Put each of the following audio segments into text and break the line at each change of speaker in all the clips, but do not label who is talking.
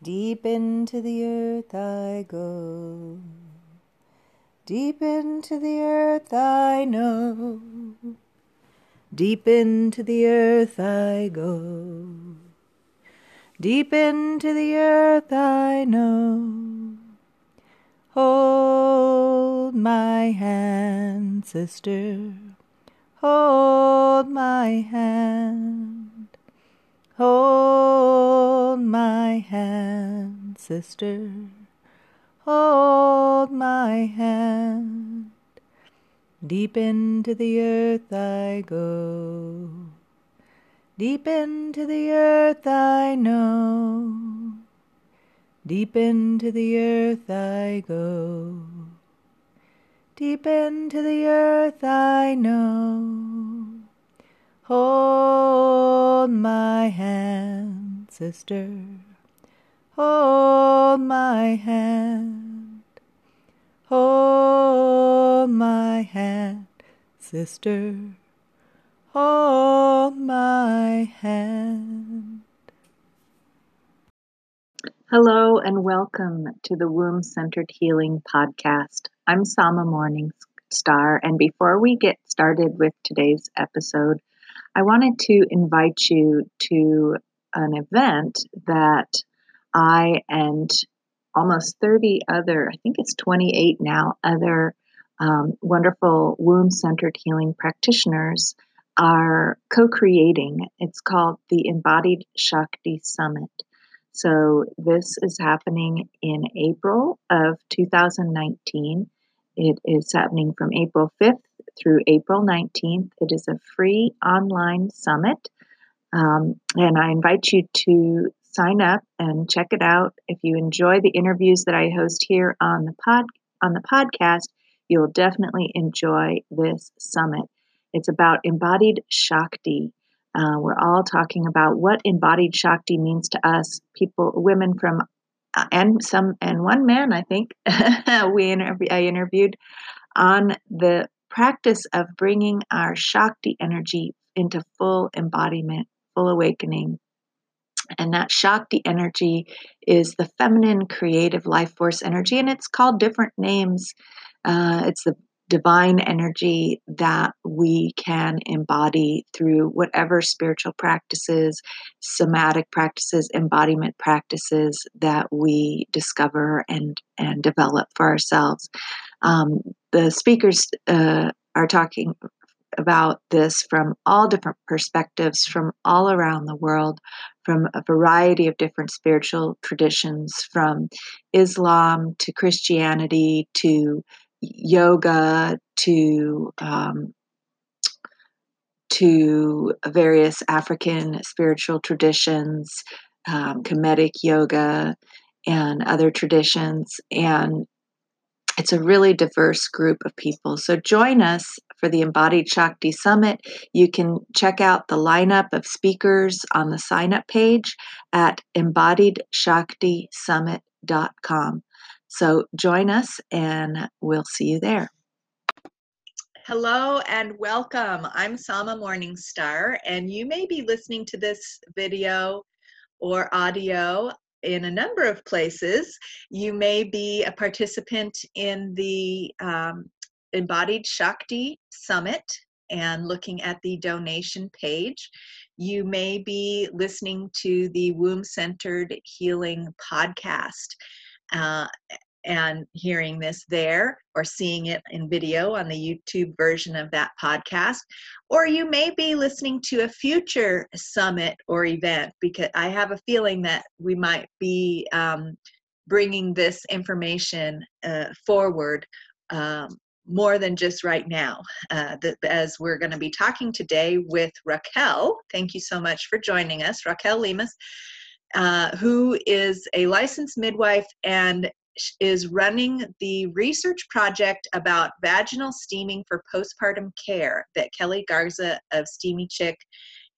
Deep into the earth I go. Deep into the earth I know. Deep into the earth I go. Deep into the earth I know. Hold my hand, sister. Hold my hand. Hold my hand, sister. Hold my hand. Deep into the earth I go. Deep into the earth I know. Deep into the earth I go. Deep into the earth I know. Hold my hand, sister. Hold my hand. Hold my hand, sister. Hold my hand.
Hello and welcome to the Womb Centered Healing Podcast. I'm Sama Morningstar, and before we get started with today's episode, I wanted to invite you to an event that I and almost 30 other, I think it's 28 now, other um, wonderful womb centered healing practitioners are co creating. It's called the Embodied Shakti Summit. So, this is happening in April of 2019. It is happening from April 5th through April 19th. It is a free online summit. Um, and I invite you to sign up and check it out. If you enjoy the interviews that I host here on the pod on the podcast, you'll definitely enjoy this summit. It's about embodied Shakti. Uh, we're all talking about what embodied Shakti means to us, people, women from, uh, and some, and one man, I think, we interview, I interviewed on the practice of bringing our Shakti energy into full embodiment, full awakening. And that Shakti energy is the feminine creative life force energy, and it's called different names. Uh, it's the divine energy that we can embody through whatever spiritual practices, somatic practices, embodiment practices that we discover and, and develop for ourselves. Um, the speakers uh, are talking about this from all different perspectives from all around the world, from a variety of different spiritual traditions, from Islam to Christianity to yoga to um, to various African spiritual traditions, um, yoga, and other traditions. And it's a really diverse group of people. So join us for the Embodied Shakti Summit. You can check out the lineup of speakers on the sign up page at embodiedshaktisummit.com. So join us and we'll see you there. Hello and welcome. I'm Sama Morningstar, and you may be listening to this video or audio in a number of places. You may be a participant in the um, Embodied Shakti Summit and looking at the donation page. You may be listening to the Womb Centered Healing podcast uh, and hearing this there or seeing it in video on the YouTube version of that podcast. Or you may be listening to a future summit or event because I have a feeling that we might be um, bringing this information uh, forward um, more than just right now. Uh, the, as we're going to be talking today with Raquel. Thank you so much for joining us, Raquel Lemus uh, who is a licensed midwife and is running the research project about vaginal steaming for postpartum care that Kelly Garza of Steamy Chick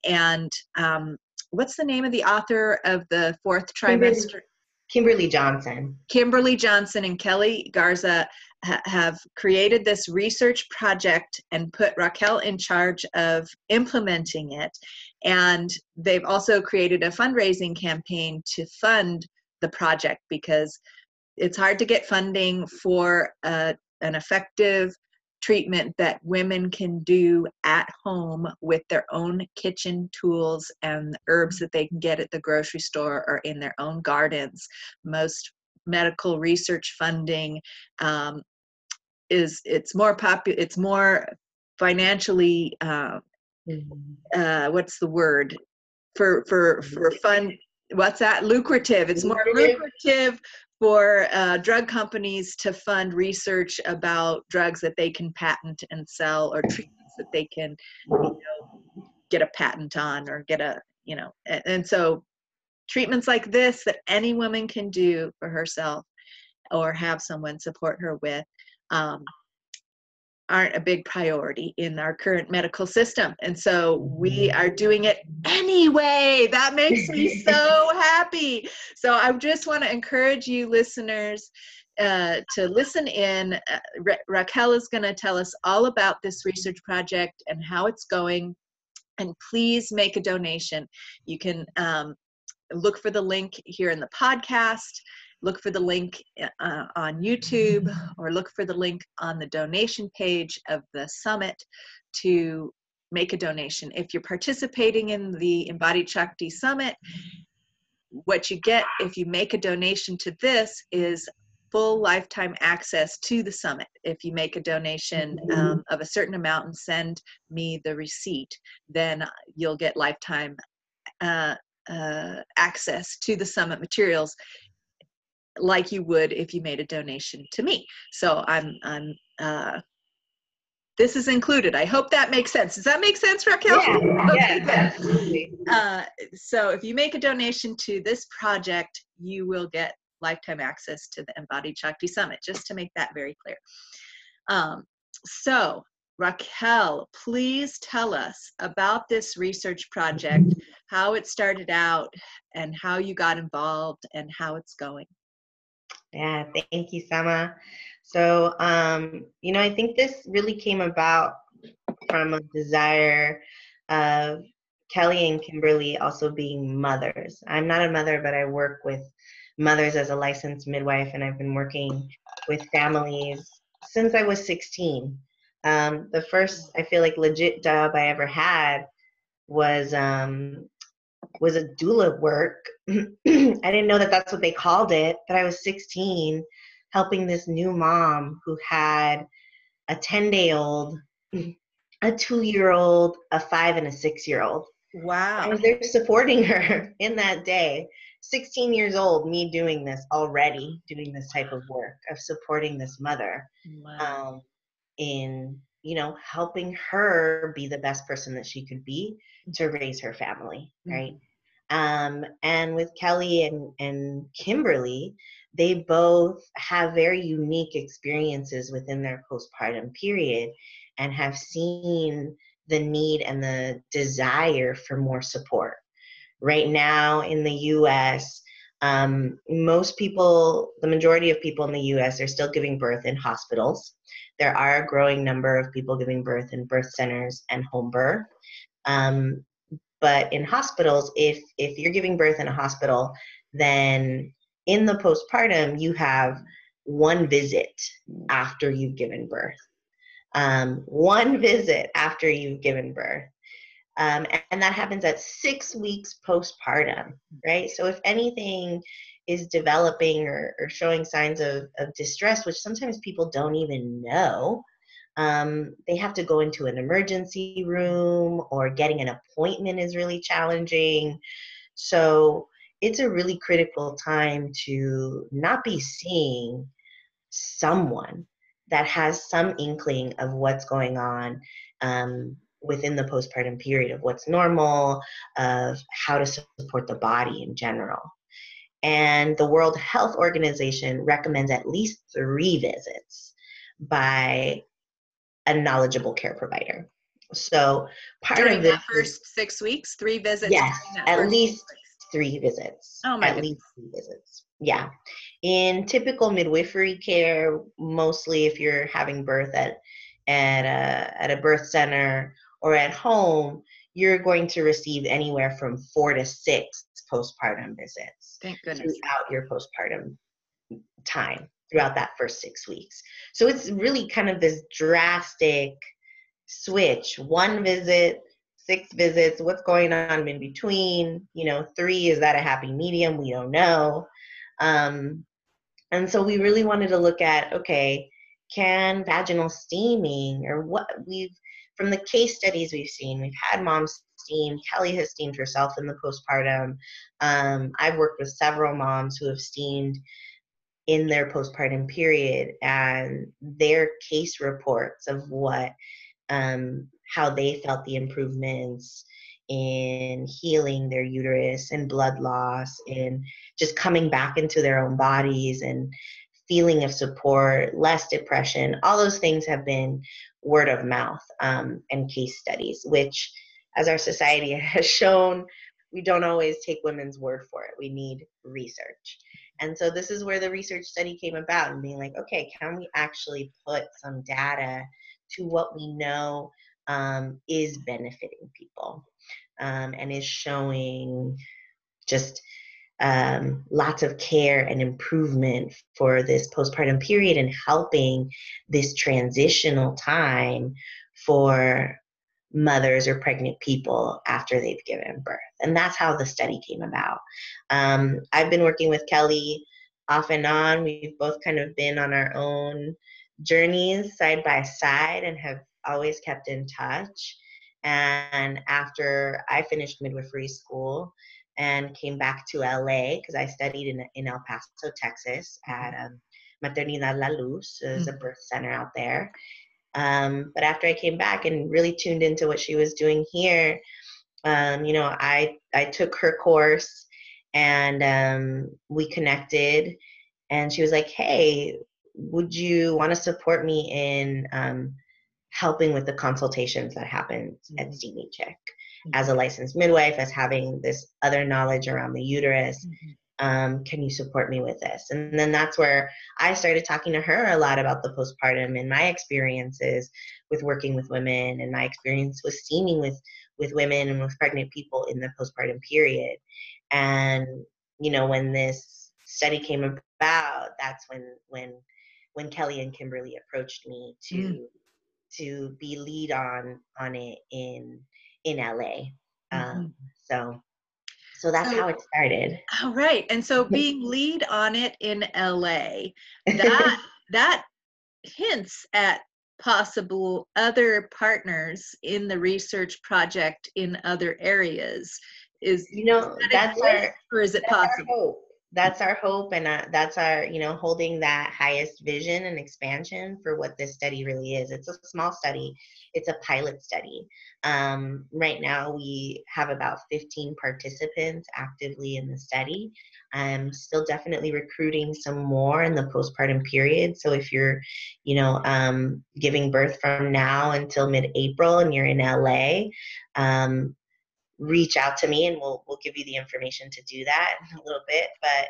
and um, what's the name of the author of the fourth trimester?
Kimberly Johnson.
Kimberly Johnson and Kelly Garza ha- have created this research project and put Raquel in charge of implementing it. And they've also created a fundraising campaign to fund the project because it's hard to get funding for a, an effective treatment that women can do at home with their own kitchen tools and herbs that they can get at the grocery store or in their own gardens. Most medical research funding um, is it's more popular it's more financially uh, uh, what's the word? For for for fun what's that? Lucrative. It's more lucrative. for uh, drug companies to fund research about drugs that they can patent and sell or treatments that they can you know, get a patent on or get a you know and, and so treatments like this that any woman can do for herself or have someone support her with um, aren't a big priority in our current medical system. And so we are doing it anyway. That makes me so happy. So I just want to encourage you, listeners. Uh, to listen in, uh, Ra- Raquel is going to tell us all about this research project and how it's going. And please make a donation. You can um, look for the link here in the podcast look for the link uh, on YouTube or look for the link on the donation page of the summit to make a donation. If you're participating in the Embodied Shakti Summit, what you get if you make a donation to this is full lifetime access to the summit. If you make a donation um, of a certain amount and send me the receipt, then you'll get lifetime uh, uh, access to the summit materials like you would if you made a donation to me. So I'm I'm uh, this is included. I hope that makes sense. Does that make sense, Raquel?
Yeah,
okay,
yeah, absolutely.
Uh, so if you make a donation to this project, you will get lifetime access to the Embodied Shakti Summit, just to make that very clear. Um, so Raquel, please tell us about this research project, how it started out, and how you got involved, and how it's going.
Yeah, thank you, Sama. So, um, you know, I think this really came about from a desire of Kelly and Kimberly also being mothers. I'm not a mother, but I work with mothers as a licensed midwife, and I've been working with families since I was 16. Um, the first, I feel like, legit job I ever had was um, was a doula work. I didn't know that that's what they called it, but I was 16 helping this new mom who had a 10 day old, a two year old, a five, and a six year old.
Wow.
I was there supporting her in that day. 16 years old, me doing this already, doing this type of work of supporting this mother
Wow.
um, in, you know, helping her be the best person that she could be to raise her family, right? Um, and with Kelly and, and Kimberly, they both have very unique experiences within their postpartum period and have seen the need and the desire for more support. Right now in the US, um, most people, the majority of people in the US, are still giving birth in hospitals. There are a growing number of people giving birth in birth centers and home birth. Um, but in hospitals, if if you're giving birth in a hospital, then in the postpartum you have one visit after you've given birth. Um, one visit after you've given birth. Um, and that happens at six weeks postpartum, right? So if anything is developing or, or showing signs of, of distress, which sometimes people don't even know, um, they have to go into an emergency room or getting an appointment is really challenging. So it's a really critical time to not be seeing someone that has some inkling of what's going on um, within the postpartum period of what's normal, of how to support the body in general. And the World Health Organization recommends at least three visits by a knowledgeable care provider. So part
During
of
that first six weeks, three visits.
Yes, at least three visits.
Oh, my
At
goodness.
least three visits. Yeah. In typical midwifery care, mostly if you're having birth at at a, at a birth center or at home, you're going to receive anywhere from four to six postpartum visits.
Thank goodness.
Throughout your postpartum time, throughout that first six weeks. So it's really kind of this drastic switch one visit, six visits, what's going on in between? You know, three, is that a happy medium? We don't know. Um, and so we really wanted to look at okay, can vaginal steaming or what we've from the case studies we've seen, we've had moms steam. Kelly has steamed herself in the postpartum. Um, I've worked with several moms who have steamed in their postpartum period, and their case reports of what, um, how they felt the improvements in healing their uterus and blood loss and just coming back into their own bodies and feeling of support, less depression, all those things have been word of mouth um, and case studies, which, as our society has shown, we don't always take women's word for it. We need research. And so this is where the research study came about and being like, okay, can we actually put some data to what we know um, is benefiting people um, and is showing just um, lots of care and improvement for this postpartum period and helping this transitional time for mothers or pregnant people after they've given birth. And that's how the study came about. Um, I've been working with Kelly off and on. We've both kind of been on our own journeys side by side and have always kept in touch. And after I finished midwifery school, and came back to LA because I studied in, in El Paso, Texas at um, Maternidad La Luz. There's a mm. birth center out there. Um, but after I came back and really tuned into what she was doing here, um, you know, I, I took her course and um, we connected. And she was like, hey, would you want to support me in um, helping with the consultations that happen at mm-hmm. Steamy As a licensed midwife, as having this other knowledge around the uterus. Mm-hmm. Um, can you support me with this? And then that's where I started talking to her a lot about the postpartum and my experiences with working with women and my experience with steaming with with women and with pregnant people in the postpartum period. And you know, when this study came about, that's when when when Kelly and Kimberly approached me to mm. to be lead on on it in in LA. Um, mm-hmm. So, so that's how it started.
All right, and so being lead on it in LA, that that hints at possible other partners in the research project in other areas. Is
you know that that's our
or is it possible?
That's our hope and uh, that's our you know holding that highest vision and expansion for what this study really is. It's a small study. It's a pilot study. Um, right now we have about 15 participants actively in the study. I'm still definitely recruiting some more in the postpartum period. So if you're you know um, giving birth from now until mid-april and you're in la um, reach out to me and we'll we'll give you the information to do that in a little bit but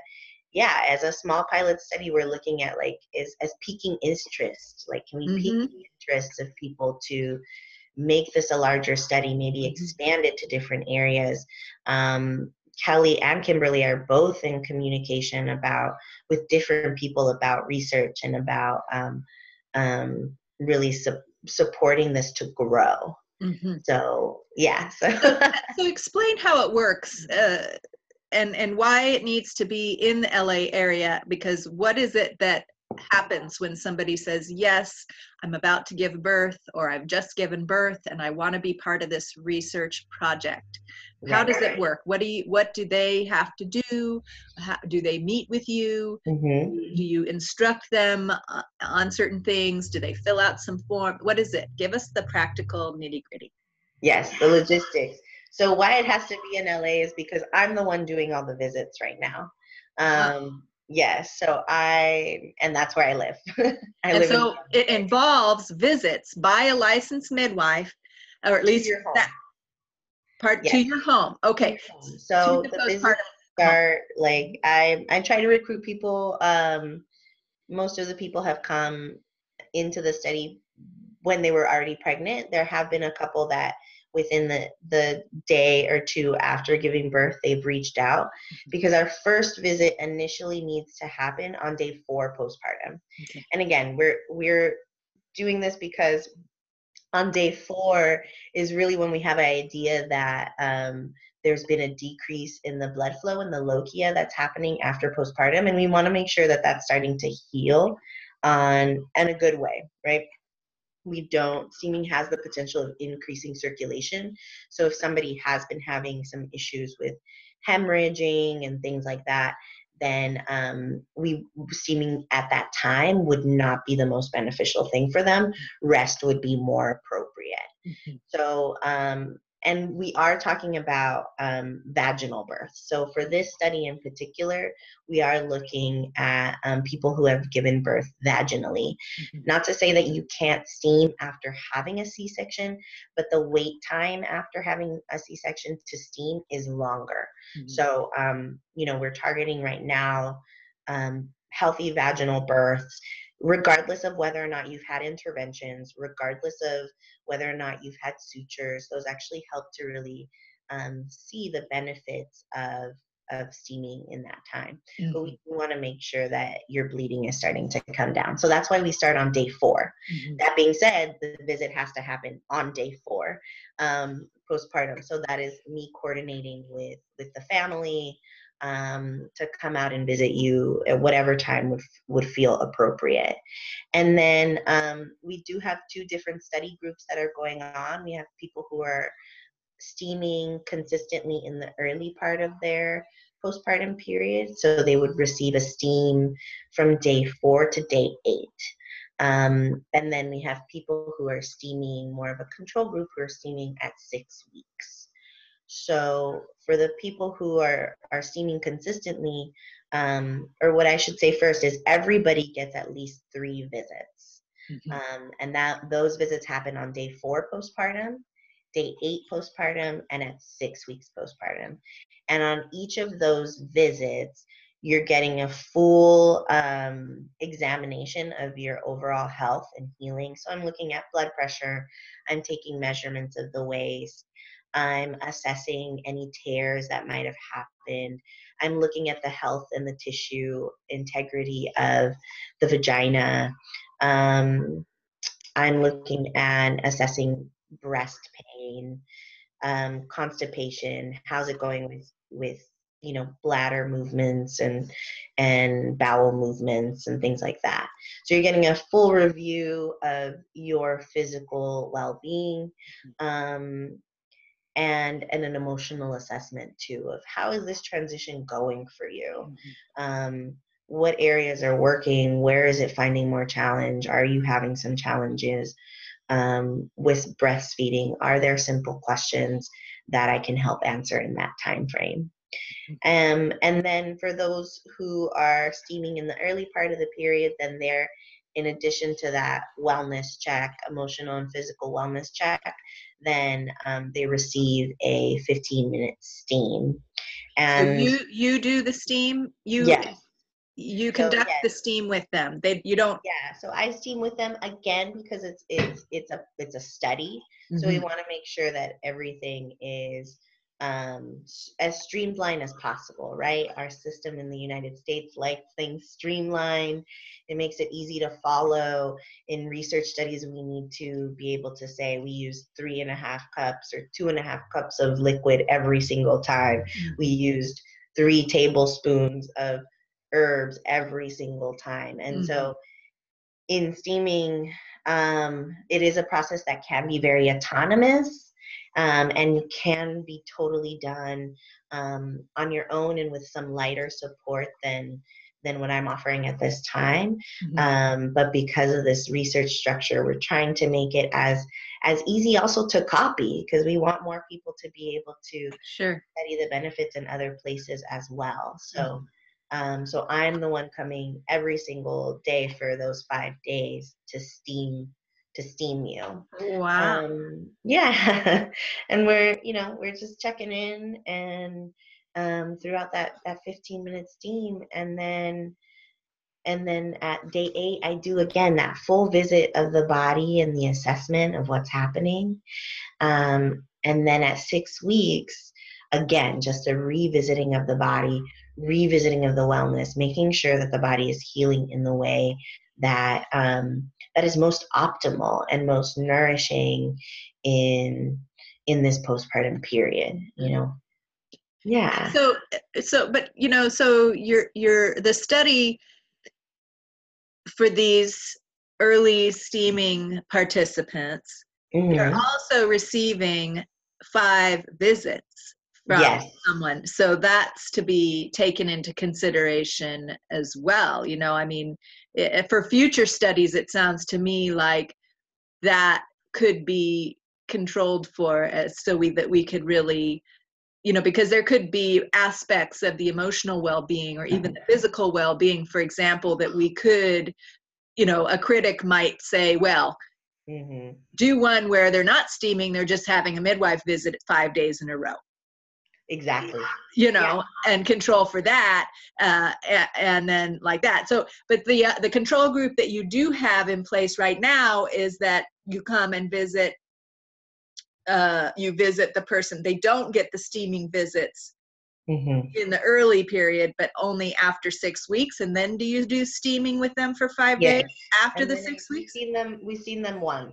yeah as a small pilot study we're looking at like is as piquing interest like can we mm-hmm. pique the interests of people to make this a larger study maybe mm-hmm. expand it to different areas um, kelly and kimberly are both in communication about with different people about research and about um, um, really su- supporting this to grow Mm-hmm. So yeah. So.
so explain how it works. Uh, and and why it needs to be in the LA area because what is it that happens when somebody says yes i'm about to give birth or i've just given birth and i want to be part of this research project how does it work? What do you what do they have to do? How, do they meet with you? Mm-hmm. do you instruct them uh, on certain things? Do they fill out some form? What is it? Give us the practical nitty gritty
yes the logistics. So why it has to be in la is because i'm the one doing all the visits right now. Um, Yes, so I and that's where I live. I
and live so it involves visits by a licensed midwife, or at least that part yes. to your home. Okay,
so the, the start like I I try to recruit people. Um, most of the people have come into the study when they were already pregnant. There have been a couple that within the the day or two after giving birth they've reached out
Mm-hmm.
because our first visit initially needs to happen on day 4 postpartum.
Okay.
And again, we're we're doing this because on day 4 is really when we have an idea that um, there's been a decrease in the blood flow and the lochia that's happening after postpartum and we want to make sure that that's starting to heal on in a good way, right? we don't steaming has the potential of increasing circulation so if somebody has been having some issues with hemorrhaging and things like that then um, we steaming at that time would not be the most beneficial thing for them. Rest would be more appropriate.
Mhm.
so um, and we are talking about um, vaginal birth. So for this study in particular, we are looking at um, people who have given birth vaginally.
Mhm.
Not to say that you can't steam after having a C-section, but the wait time after having a C-section to steam is longer.
Mhm.
So, um, you know, we're targeting right now um, healthy vaginal births, regardless of whether or not you've had interventions, regardless of whether or not you've had sutures. Those actually help to really um, see the benefits of of steaming in that time. But we want to make sure that your bleeding is starting to come down. So that's why we start on day four.
Mhm.
That being said, the visit has to happen on day four, um, postpartum. So that is me coordinating with with the family um, to come out and visit you at whatever time would would feel appropriate. And then um, we do have two different study groups that are going on. We have people who are steaming consistently in the early part of their postpartum period. So they would receive a steam from day four to day eight. Um, and then we have people who are steaming more of a control group who are steaming at six weeks. So for the people who are are steaming consistently, um, or what I should say first is everybody gets at least three visits,
Mhm.
um, and that those visits happen on day four postpartum, day eight postpartum, and at six weeks postpartum. And on each of those visits, you're getting a full um, examination of your overall health and healing. So I'm looking at blood pressure, I'm taking measurements of the waist, I'm assessing any tears that might have happened. I'm looking at the health and the tissue integrity of the vagina. Um, I'm looking at assessing breast pain, um, constipation. How's it going with with you know bladder movements and and bowel movements and things like that. So you're getting a full review of your physical well-being. Um, and, and an emotional assessment too of how is this transition going for you?
Mhm.
um, what areas are working? Where is it finding more challenge? Are you having some challenges um, with breastfeeding? Are there simple questions that i can help answer in that time frame? Um, and then for those who are steaming in the early part of the period then they're in addition to that wellness check emotional and physical wellness check then um, they receive a 15 minute steam
So
and
you you do the steam. You
yes
you
So,
conduct the steam with them. They you don't.
Yeah, so I steam with them again because it's it's it's a it's a study. So we
Mhm.
want to make sure that everything is um, as streamlined as possible, right? Our system in the United States likes things streamlined. It makes it easy to follow. In research studies, we need to be able to say we use three and a half cups or two and a half cups of liquid every single time. We used three tablespoons of herbs every single time. And so in steaming, um, it is a process that can be very autonomous um, and can be totally done um, on your own and with some lighter support than than what I'm offering at this time.
Mhm.
Um, but because of this research structure, we're trying to make it as as easy also to copy because we want more people to be able to
Sure.
study the benefits in other places as well. So,
Mhm.
um, so I'm the one coming every single day for those five days to steam to steam you.
Wow.
Um, yeah, and we're you know we're just checking in and um, throughout that that 15 minute steam, and then and then at day eight I do again that full visit of the body and the assessment of what's happening. Um, And then at six weeks, again, just a revisiting of the body, revisiting of the wellness, making sure that the body is healing in the way that um, that is most optimal and most nourishing in in this postpartum period. You know, yeah.
So so, but you know, so you're you're the study for these early steaming participants
Mhm.
you're also receiving five visits from
Yes.
someone so that's to be taken into consideration as well you know i mean i- for future studies it sounds to me like that could be controlled for as so we that we could really you know because there could be aspects of the emotional well-being or even the mm-hmm. physical well-being for example that we could you know a critic might say well
Mhm.
do one where they're not steaming they're just having a midwife visit five days in a row
Exactly.
you know and control for that uh, and then like that so but the uh, the control group that you do have in place right now is that you come and visit uh, you visit the person they don't get the steaming visits
hmm
in the early period but only after six weeks and then do you do steaming with them for five
Yes.
days after
And
the six
we've
weeks
seen them. We've seen them once.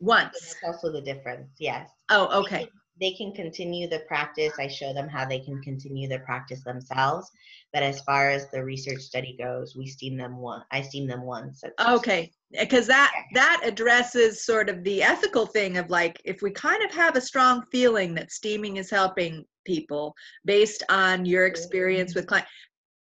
Once
that's also the difference. Yes.
oh okay
They can continue the practice. I show them how they can continue the practice themselves. But as far as the research study goes, we steam them one. I steam them once.
okay eh, because that that addresses sort of the ethical thing of like if we kind of have a strong feeling that steaming is helping people based on your experience mm. with client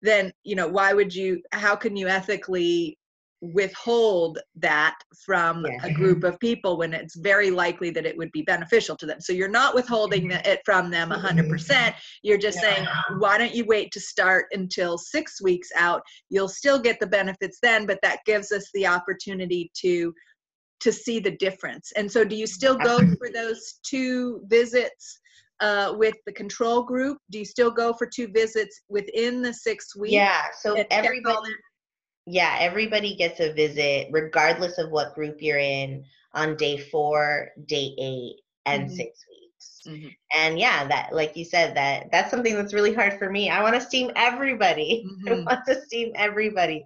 then you know why would you how can you ethically withhold that from
Yeah.
a group of people when it's very likely that it would be beneficial to them. So you're not withholding the- it from them 100% you're just saying why don't you wait to start until six weeks out? You'll still get the benefits then but that gives us the opportunity to to see the difference. And so do you still go for those two visits uh, with the control group? Do you still go for two visits within the six weeks
Yeah. So everybody. Yeah, everybody gets a visit, regardless of what group you're in, on day four, day eight, and
Mhm.
six weeks.
Mhm.
And yeah, that like you said, that that's something that's really hard for me. I want to steam everybody. I
Mhm.
want to steam everybody,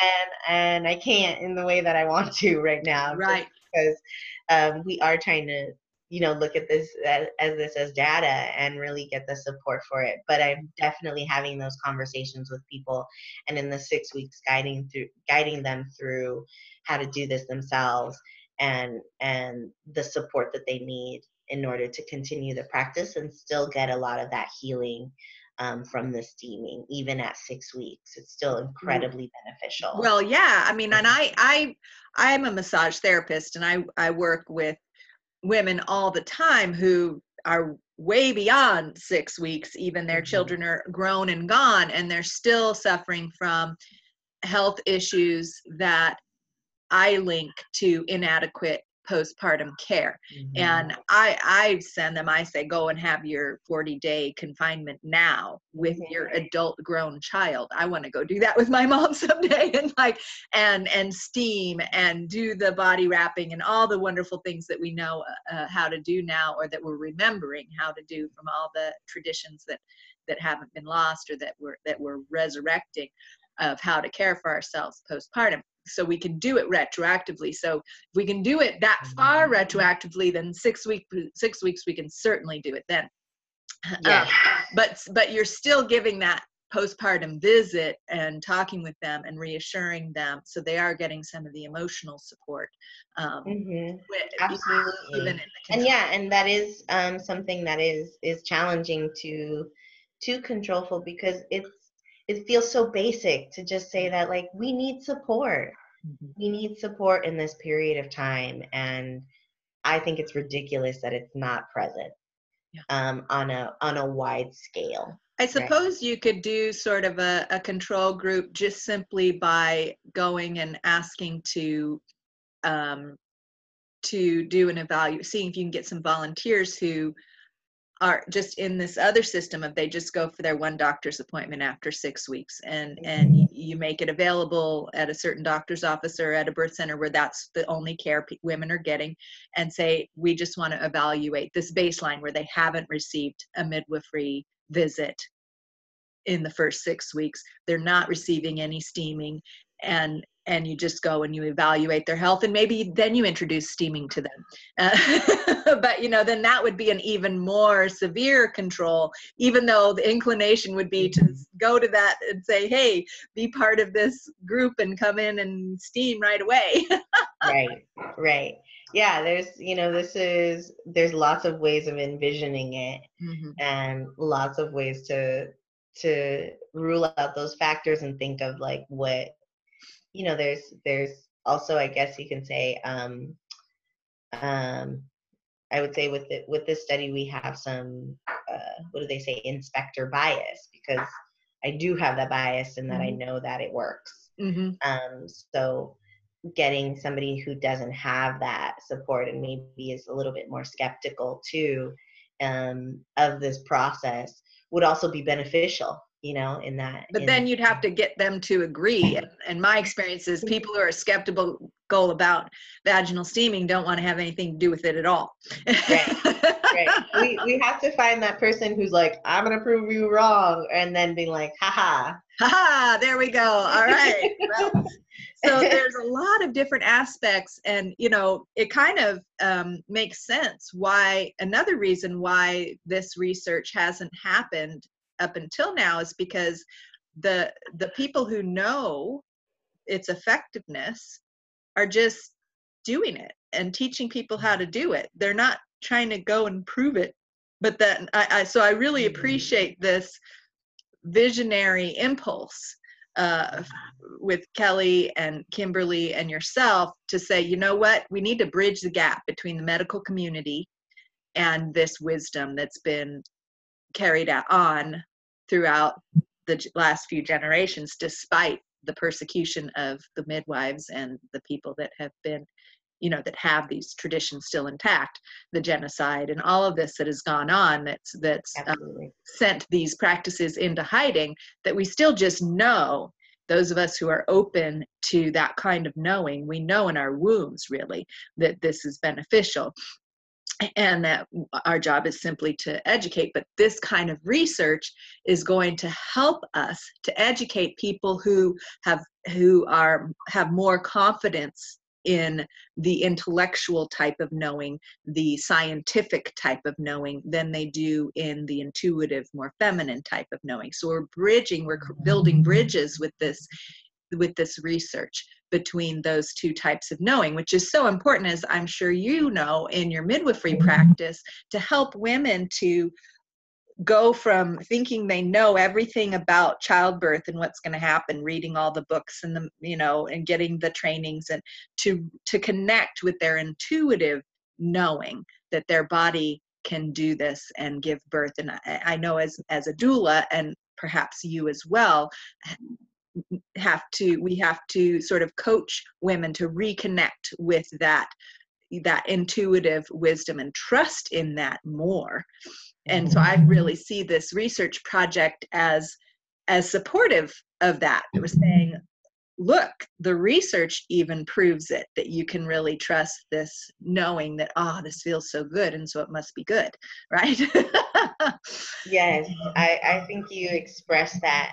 and and I can't in the way that I want to right now.
right
because um, we are trying to you know look at this as, as this as data and really get the support for it but i'm definitely having those conversations with people and in the six weeks guiding through guiding them through how to do this themselves and and the support that they need in order to continue the practice and still get a lot of that healing um, from the steaming even at six weeks. It's still incredibly beneficial.
Well yeah i mean and i i i'm a massage therapist and i i work with women all the time who are way beyond six weeks even their
Mhm.
children are grown and gone and they're still suffering from health issues that i link to inadequate postpartum care
Mhm.
and i i send them i say go and have your 40 day confinement now with
Mhm.
your adult grown child i want to go do that with my mom someday and like and and steam and do the body wrapping and all the wonderful things that we know uh, how to do now or that we're remembering how to do from all the traditions that that haven't been lost or that we're that we're resurrecting of how to care for ourselves postpartum so we can do it retroactively so if we can do it that far retroactively then six week six weeks we can certainly do it then
Yes.
Uh, but but you're still giving that postpartum visit and talking with them and reassuring them so they are getting some of the emotional support um,
Mhm.
with-
Absolutely.
even in the
and yeah and that is um, something that is is challenging to to controlful because it's it feels so basic to just say that like we need support
Mhm.
we need support in this period of time and i think it's ridiculous that it's not present
Yeah.
um, on a on a wide scale
I suppose you could do sort of a, a control group just simply by going and asking to um, to do an evaluation, seeing if you can get some volunteers who are just in this other system of they just go for their one doctor's appointment after six weeks and and mm-hmm. you make it available at a certain doctor's office or at a birth center where that's the only care p- women are getting and say we just want to evaluate this baseline where they haven't received a midwifery visit in the first six weeks. They're not receiving any steaming and and you just go and you evaluate their health and maybe then you introduce steaming to them. Uh, but you know then that would be an even more severe control even though the inclination would be to go to that and say hey be part of this group and come in and steam right away.
Right right. Yeah there's you know this is there's lots of ways of envisioning it
mm-hmm.
and lots of ways to to rule out those factors and think of like what you know there's there's also i guess you can say um um i would say with the, with this study we have some uh, what do they say inspector bias because i do have that bias and that i know that it works
Mm-hmm.
um so getting somebody who doesn't have that support and maybe is a little bit more skeptical too um of this process would also be beneficial you know in that
but
in-
then you'd have to get them to agree and, and my experience is people who are skeptical go about vaginal steaming don't want to have anything to do with it at all
right. we, we have to find that person who's like i'm gonna prove you wrong and then being like haha
Haha, there we go. All right. Well, so there's a lot of different aspects, and you know, it kind of um, makes sense why another reason why this research hasn't happened up until now is because the the people who know its effectiveness are just doing it and teaching people how to do it. They're not trying to go and prove it. But then I, I so I really appreciate this visionary impulse uh, with Kelly and Kimberly and yourself to say, you know what, we need to bridge the gap between the medical community and this wisdom that's been carried on throughout the last few generations, despite the persecution of the midwives and the people that have been you know that have these traditions still intact the genocide and all of this that has gone on that's that's uh,
absolutely.
sent these practices into hiding that we still just know those of us who are open to that kind of knowing we know in our wombs really that this is beneficial and that our job is simply to educate but this kind of research is going to help us to educate people who have who are have more confidence in the intellectual type of knowing, the scientific type of knowing, than they do in the intuitive, more feminine type of knowing. So we're bridging, we're building mm-hmm. bridges with this with this research between those two types of knowing, which is so important, as I'm sure you know in your midwifery mm-hmm. practice, to help women to go from thinking they know everything about childbirth and what's going to happen reading all the books and the you know and getting the trainings and to to connect with their intuitive knowing that their body can do this and give birth. And i, I know as as a doula and perhaps you as well have to we have to sort of coach women to reconnect with that that intuitive wisdom and trust in that more. And so i mm-hmm. really see this research project as as supportive of that. It was saying look the research even proves it that you can really trust this knowing that oh this feels so good and so it must be good right?
Yes i i think you express that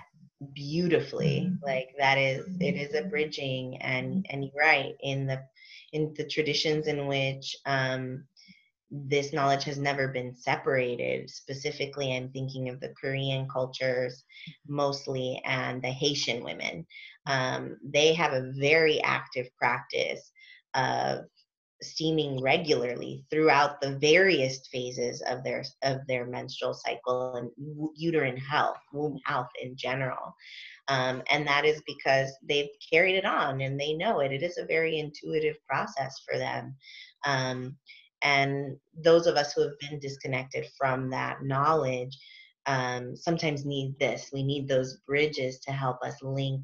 beautifully like that is it is a bridging and and you're right in the in the traditions in which um this knowledge has never been separated specifically i'm thinking of the korean cultures mostly and the haitian women. Um, they have a very active practice of steaming regularly throughout the various phases of their of their menstrual cycle and uterine health womb health in general. Um, and that is because they've carried it on and they know it. It is a very intuitive process for them. Um, and those of us who have been disconnected from that knowledge um, sometimes need this. We need those bridges to help us link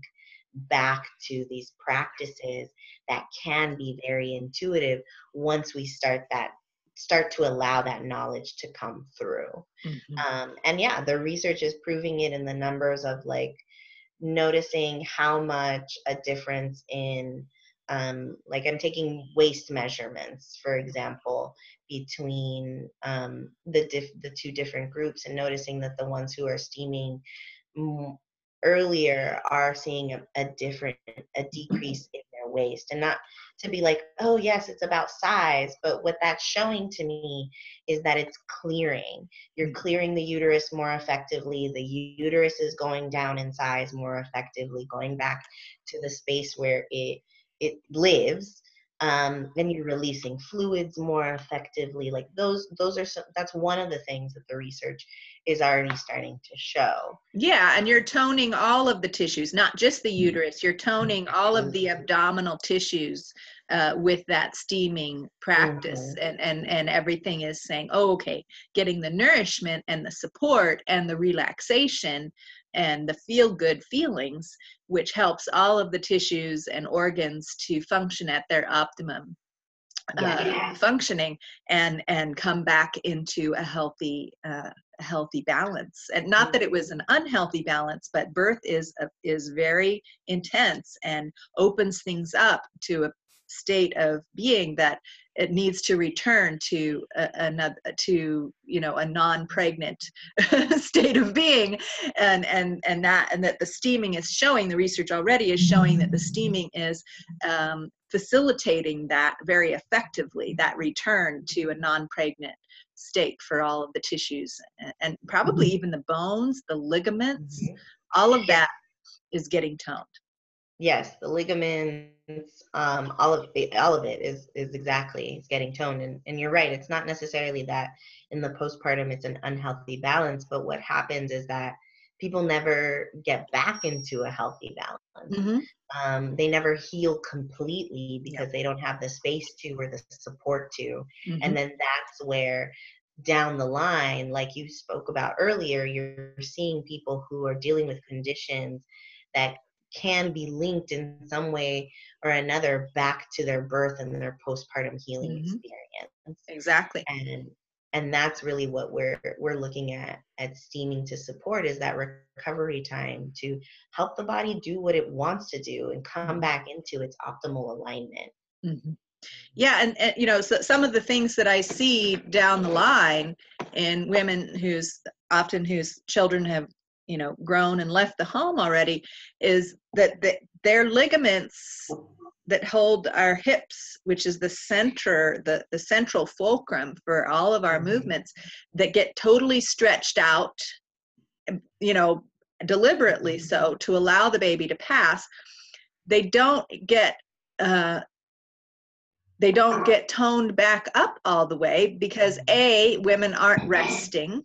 back to these practices that can be very intuitive once we start that start to allow that knowledge to come through.
Mhm.
Um, and yeah, the research is proving it in the numbers of like noticing how much a difference in um, like I'm taking waist measurements, for example, between um, the diff- the two different groups, and noticing that the ones who are steaming m- earlier are seeing a, a different a mm-hmm. decrease in their waist, and not to be like, oh yes, it's about size, but what that's showing to me is that it's clearing. You're mm-hmm. clearing the uterus more effectively. The uterus is going down in size more effectively, going back to the space where it it lives um, and you're releasing fluids more effectively like those those are some that's one of the things that the research is already starting to show.
Yeah, and you're toning all of the tissues, not just the uterus. You're toning all of the abdominal tissues uh, with that steaming practice, and and and everything is saying, oh, okay, getting the nourishment and the support and the relaxation and the feel good feelings, which helps all of the tissues and organs to function at their optimum uh,
Yeah.
functioning and and come back into a healthy uh, a healthy balance and not that it was an unhealthy balance but birth is a, is very intense and opens things up to a state of being that it needs to return to a, another to you know a non-pregnant state of being. And and and that and that the steaming is showing the research already is showing that the steaming is um, facilitating that very effectively that return to a non-pregnant state for all of the tissues and, and probably even the bones the ligaments
Mhm.
all of that is getting toned
yes the ligaments um, all of it all of it is is exactly it's getting toned and, and you're right it's not necessarily that in the postpartum it's an unhealthy balance but what happens is that people never get back into a healthy balance. Um, they never heal completely because they don't have the space to or the support to
Mhm.
and then that's where down the line like you spoke about earlier you're seeing people who are dealing with conditions that can be linked in some way or another back to their birth and their postpartum healing
Mhm.
experience
exactly
and and that's really what we're we're looking at at steaming to support is that recovery time to help the body do what it wants to do and come back into its optimal alignment
Mhm. Yeah, and, and you know, so some of the things that I see down the line in women whose often whose children have you know grown and left the home already is that the, their ligaments that hold our hips, which is the center, the, the central fulcrum for all of our
Mhm.
movements, that get totally stretched out, you know, deliberately so to allow the baby to pass. They don't get uh, they don't get toned back up all the way because a women aren't resting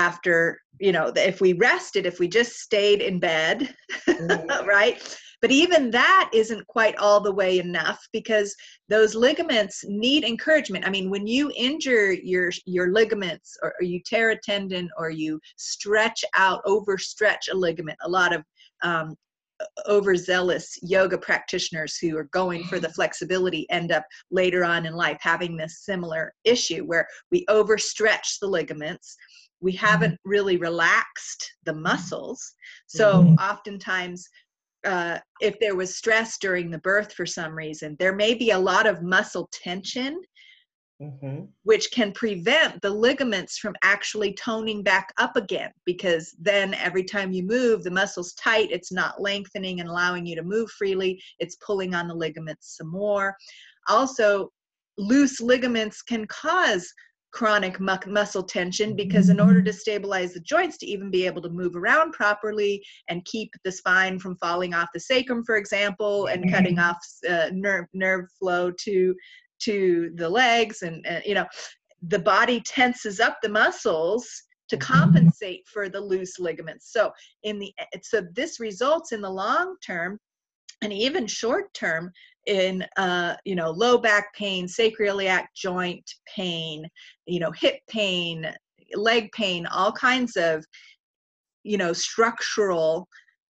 after you know if we rested if we just stayed in bed
Mhm.
right? But even that isn't quite all the way enough because those ligaments need encouragement. I mean when you injure your your ligaments or, or you tear a tendon or you stretch out overstretch a ligament a lot of um, overzealous yoga practitioners who are going for the flexibility end up later on in life having this similar issue where we overstretch the ligaments we haven't really relaxed the muscles so
Mhm.
oftentimes uh, if there was stress during the birth for some reason there may be a lot of muscle tension
Mhm.
which can prevent the ligaments from actually toning back up again because then every time you move the muscle's tight it's not lengthening and allowing you to move freely it's pulling on the ligaments some more also loose ligaments can cause chronic mu- muscle tension because in order mm-hmm. to stabilize the joints to even be able to move around properly and keep the spine from falling off the sacrum for example and cutting off uh, nerve nerve flow to to the legs and, and you know the body tenses up the muscles to mm-hmm. compensate for the loose ligaments. So in the so this results in the long term and even short term in uh, you know low back pain sacroiliac joint pain you know hip pain leg pain all kinds of you know structural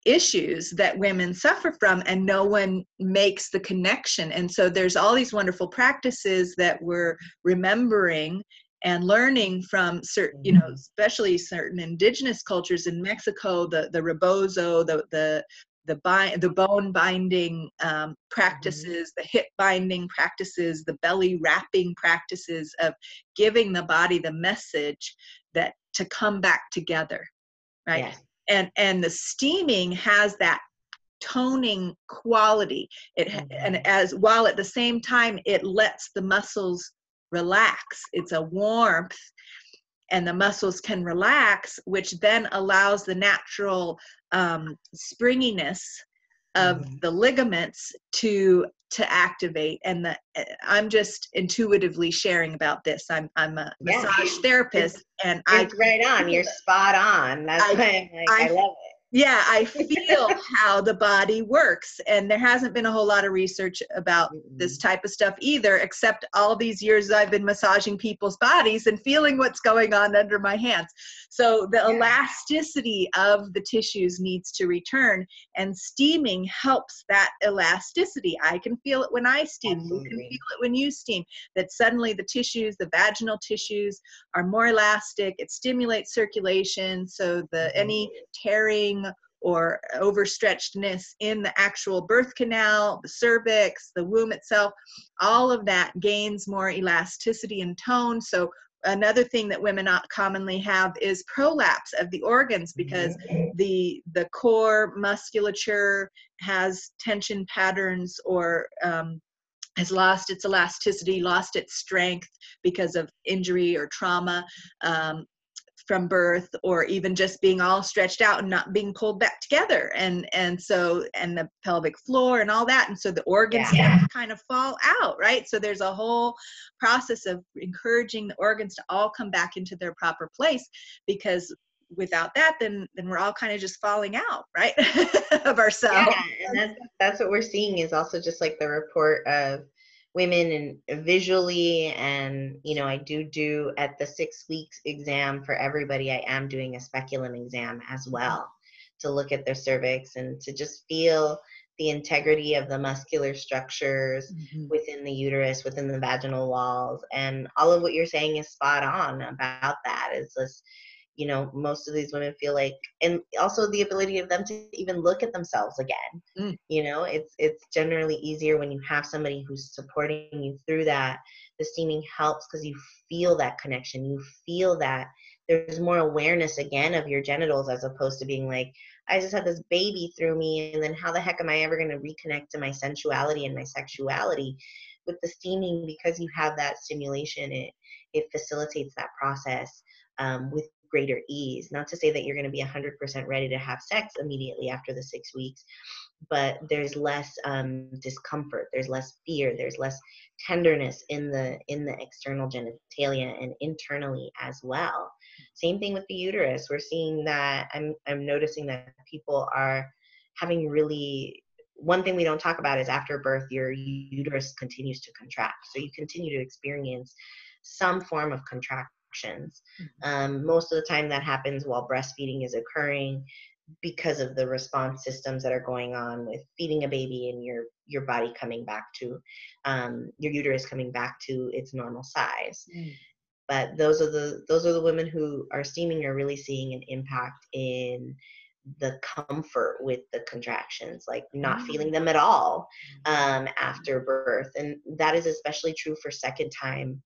issues that women suffer from and no one makes the connection and so there's all these wonderful practices that we're remembering and learning from certain you know
Mm-hmm.
especially certain indigenous cultures in mexico the the rebozo the the the, bind, the bone binding um, practices, the hip binding practices, the belly wrapping practices of giving the body the message that to come back together, right?
Yes.
and and the steaming has that toning quality it ha- and as while at the same time it lets the muscles relax it's a warmth and the muscles can relax which then allows the natural um, springiness of
Mhm.
the ligaments to to activate and the eh, i'm just intuitively sharing about this i'm i'm a
Yeah.
massage therapist and i
It's right on. You're spot on. That's
I-
why I'm like, I,
I-
love it.
Yeah i feel how the body works and there hasn't been a whole lot of research about this type of stuff either except all these years i've been massaging people's bodies and feeling what's going on under my hands so the
Yeah.
elasticity of the tissues needs to return and steaming helps that elasticity i can feel it when i steam you can feel it when you steam that suddenly the tissues the vaginal tissues are more elastic it stimulates circulation so the
Mhm.
any tearing or overstretchedness in the actual birth canal, the cervix, the womb itself, all of that gains more elasticity and tone. So another thing that women not commonly have is prolapse of the organs because the the core musculature has tension patterns or um, has lost its elasticity, lost its strength because of injury or trauma. Um, from birth or even just being all stretched out and not being pulled back together. And and so and the pelvic floor and all that. And so the organs
Yeah.
kind of fall out right? So there's a whole process of encouraging the organs to all come back into their proper place because without that then then we're all kind of just falling out right of ourselves.
Yeah, and that's that's what we're seeing is also just like the report of women and visually and you know i do do at the six weeks exam for everybody i am doing a speculum exam as well to look at their cervix and to just feel the integrity of the muscular structures
Mhm.
within the uterus within the vaginal walls and all of what you're saying is spot on about that is this you know most of these women feel like and also the ability of them to even look at themselves again.
Mm.
you know it's it's generally easier when you have somebody who's supporting you through that. The steaming helps because you feel that connection. You feel that there's more awareness again of your genitals as opposed to being like i just had this baby through me and then how the heck am i ever going to reconnect to my sensuality and my sexuality? With the steaming because you have that stimulation it it facilitates that process um, with greater ease. Not to say that you're going to be 100% ready to have sex immediately after the six weeks, but there's less um, discomfort, there's less fear, there's less tenderness in the in the external genitalia and internally as well. Same thing with the uterus. We're seeing that. I'm I'm noticing that people are having really one thing we don't talk about is after birth your uterus continues to contract so you continue to experience some form of contraction um, most of the time, that happens while breastfeeding is occurring because of the response systems that are going on with feeding a baby and your your body coming back to um, your uterus coming back to its normal size.
Mm.
But those are the those are the women who are steaming are really seeing an impact in the comfort with the contractions, like not feeling them at all um, after birth, and that is especially true for second time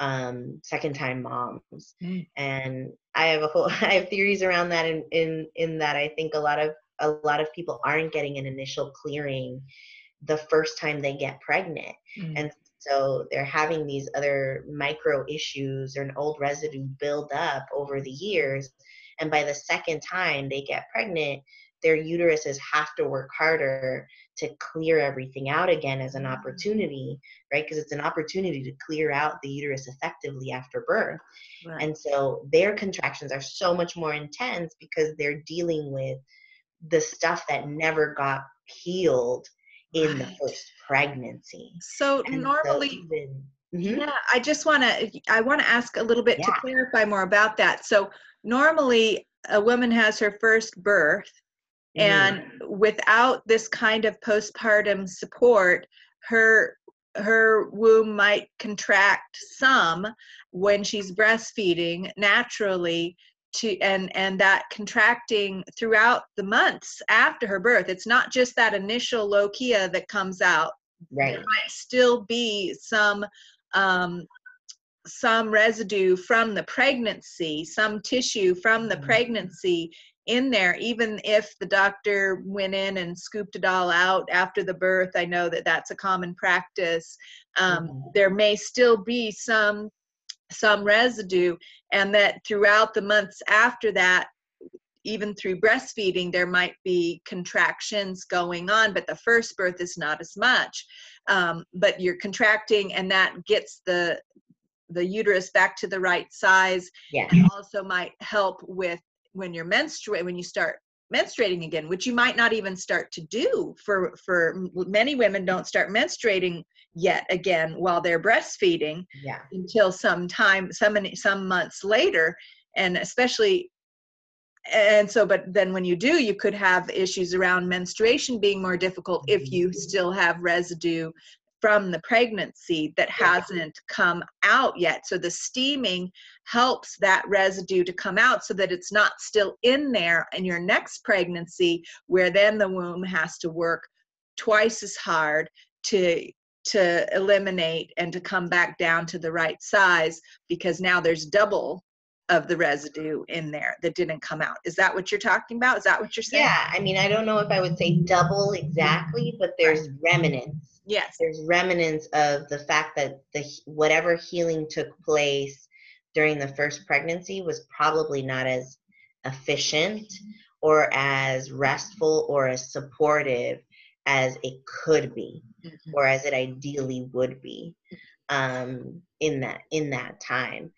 um second time moms
Mm.
and i have a whole i have theories around that in in in that i think a lot of a lot of people aren't getting an initial clearing the first time they get pregnant
Mm.
and so they're having these other micro issues or an old residue build up over the years and by the second time they get pregnant their uteruses have to work harder to clear everything out again as an opportunity right because it's an opportunity to clear out the uterus effectively after birth
Right.
and so their contractions are so much more intense because they're dealing with the stuff that never got healed in the first pregnancy
so
and so
normally
even- Mhm.
Yeah, I just want to I want to ask a little bit to clarify more about that. So normally a woman has her first birth and without this kind of postpartum support her her womb might contract some when she's breastfeeding naturally to and and that contracting throughout the months after her birth. It's not just that initial lochia that comes out.
Right.
there might still be some um, some residue from the pregnancy some tissue from the
Mhm.
pregnancy in there even if the doctor went in and scooped it all out after the birth i know that that's a common practice. Um,
Mhm.
there may still be some some residue and that throughout the months after that even through breastfeeding there might be contractions going on but the first birth is not as much. Um, but you're contracting and that gets the the uterus back to the right size
yeah.
and also might help with when you're menstruate when you start menstruating again which you might not even start to do for for many women don't start menstruating yet again while they're breastfeeding
yeah.
until some time some many- some months later and especially and so but then when you do you could have issues around menstruation being more difficult if you mm-hmm. still have residue from the pregnancy that hasn't come out yet. So the steaming helps that residue to come out so that it's not still in there in your next pregnancy where then the womb has to work twice as hard to to eliminate and to come back down to the right size because now there's double of the residue in there that didn't come out. Is that what you're talking about? Is that what you're saying?
yeah i mean i don't know if i would say double exactly but there's remnants
Yes.
there's remnants of the fact that the whatever healing took place during the first pregnancy was probably not as efficient or as restful or as supportive as it could be
Mhm.
or as it ideally would be um, in that in that time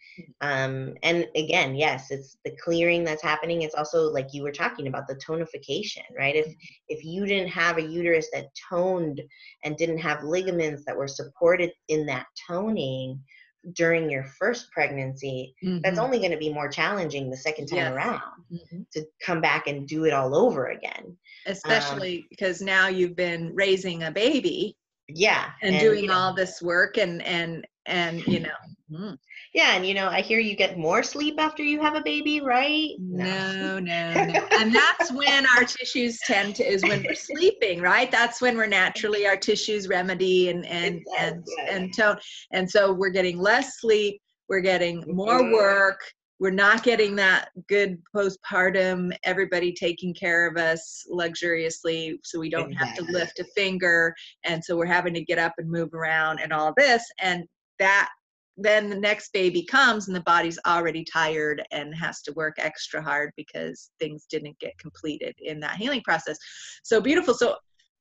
um, and again yes it's the clearing that's happening it's also like you were talking about the tonification right if if you didn't have a uterus that toned and didn't have ligaments that were supported in that toning during your first pregnancy that's
Mhm.
only going to be more challenging the second time
Yes.
around
Mhm.
to come back and do it all over again
Especially because now you've been raising a baby
yeah
and,
you
doing
know,
all this work and and and you know. Mm.
yeah and you know i hear you get more sleep after you have a baby right
No, no, no. no. And that's when our tissues tend to is when we're sleeping, right? That's when we're naturally our tissues remedy and and
does,
and
yeah.
and tone. And so we're getting less sleep, we're getting more
Mhm.
work, we're not getting that good postpartum, everybody taking care of us luxuriously so we don't have to lift a finger. And so we're having to get up and move around and all this. And that then the next baby comes and the body's already tired and has to work extra hard because things didn't get completed in that healing process so beautiful so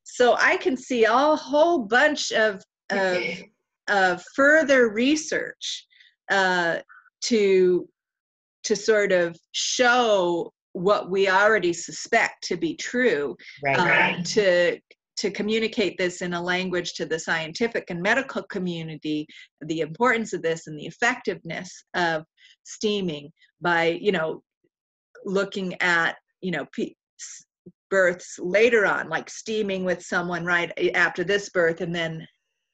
so i can see a whole bunch of of, of further research uh, to to sort of show what we already suspect to be true
right.
um, to to communicate this in a language to the scientific and medical community the importance of this and the effectiveness of steaming by you know looking at you know p- births later on like steaming with someone right after this birth and then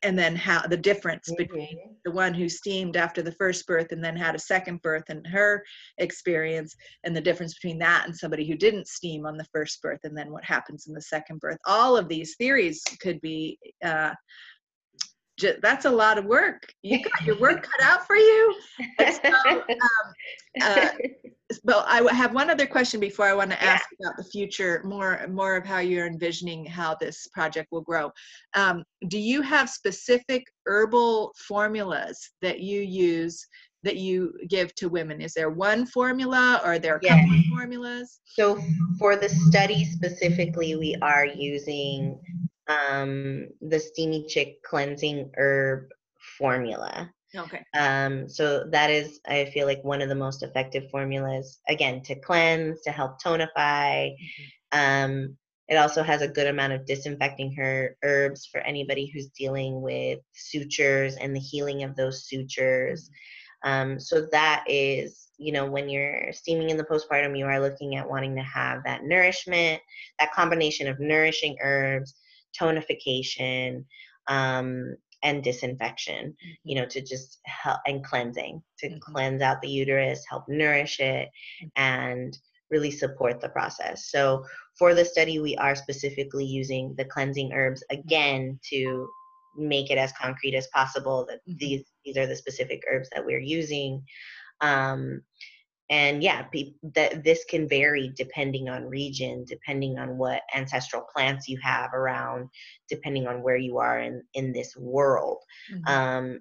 and then how the difference between
Mhm.
the one who steamed after the first birth and then had a second birth and her experience and the difference between that and somebody who didn't steam on the first birth and then what happens in the second birth all of these theories could be uh, ju- that's a lot of work. You got your work cut out for you. So, uh, well i have one other question before i want to
Yeah.
ask about the future more more of how you're envisioning how this project will grow. Um, do you have specific herbal formulas that you use that you give to women? Is there one formula? Or are there a couple of formulas?
So for the study specifically, we are using um, the Steamy Chick cleansing herb formula.
okay
Um, so that is, I feel like, one of the most effective formulas. Again, to cleanse, to help tonify. Um, it also has a good amount of disinfecting her herbs for anybody who's dealing with sutures and the healing of those sutures. Um, so that is, you know, when you're steaming in the postpartum, you are looking at wanting to have that nourishment, that combination of nourishing herbs, tonification, um, and disinfection, mm-hmm. you know, to just help and cleansing, to mm-hmm. cleanse out the uterus, help nourish it, mm-hmm. and really support the process. So for the study, we are specifically using the cleansing herbs again to make it as concrete as possible that mm-hmm. these these are the specific herbs that we're using. Um, and yeah, be, that this can vary depending on region, depending on what ancestral plants you have around, depending on where you are in in this world. Mm-hmm. Um,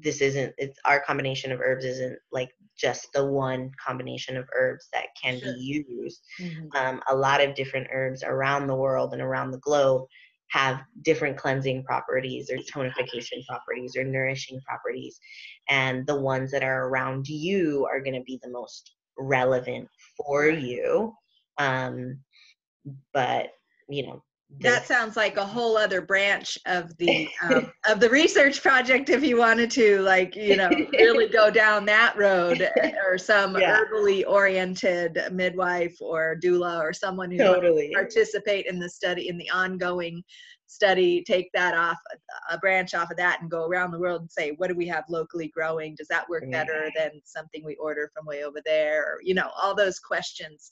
this isn't it's our combination of herbs isn't like just the one combination of herbs that can sure. be used mm-hmm. um, a lot of different herbs around the world and around the globe have different cleansing properties or tonification properties or nourishing properties and the ones that are around you are going to be the most relevant for you um, but you know
that sounds like a whole other branch of the um, of the research project if you wanted to like you know really go down that road or some yeah. herbally oriented midwife or doula or someone who totally. participate in the study in the ongoing study take that off a branch off of that and go around the world and say what do we have locally growing does that work better than something we order from way over there or you know all those questions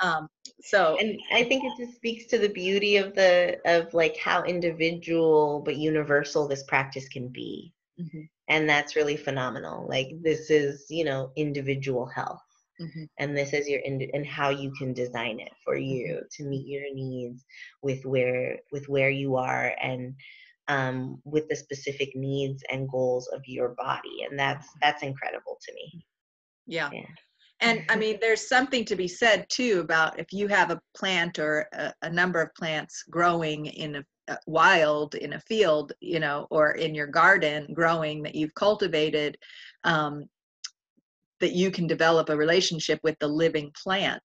um, so
and i think it just speaks to the beauty of the of like how individual but universal this practice can be mm-hmm. and that's really phenomenal like this is you know individual health Mm-hmm. and this is your ind- and how you can design it for you mm-hmm. to meet your needs with where with where you are and um, with the specific needs and goals of your body and that's that's incredible to me
yeah. yeah. And I mean, there's something to be said too about if you have a plant or a, a number of plants growing in a, a, wild in a field, you know, or in your garden growing that you've cultivated, um, that you can develop a relationship with the living plant.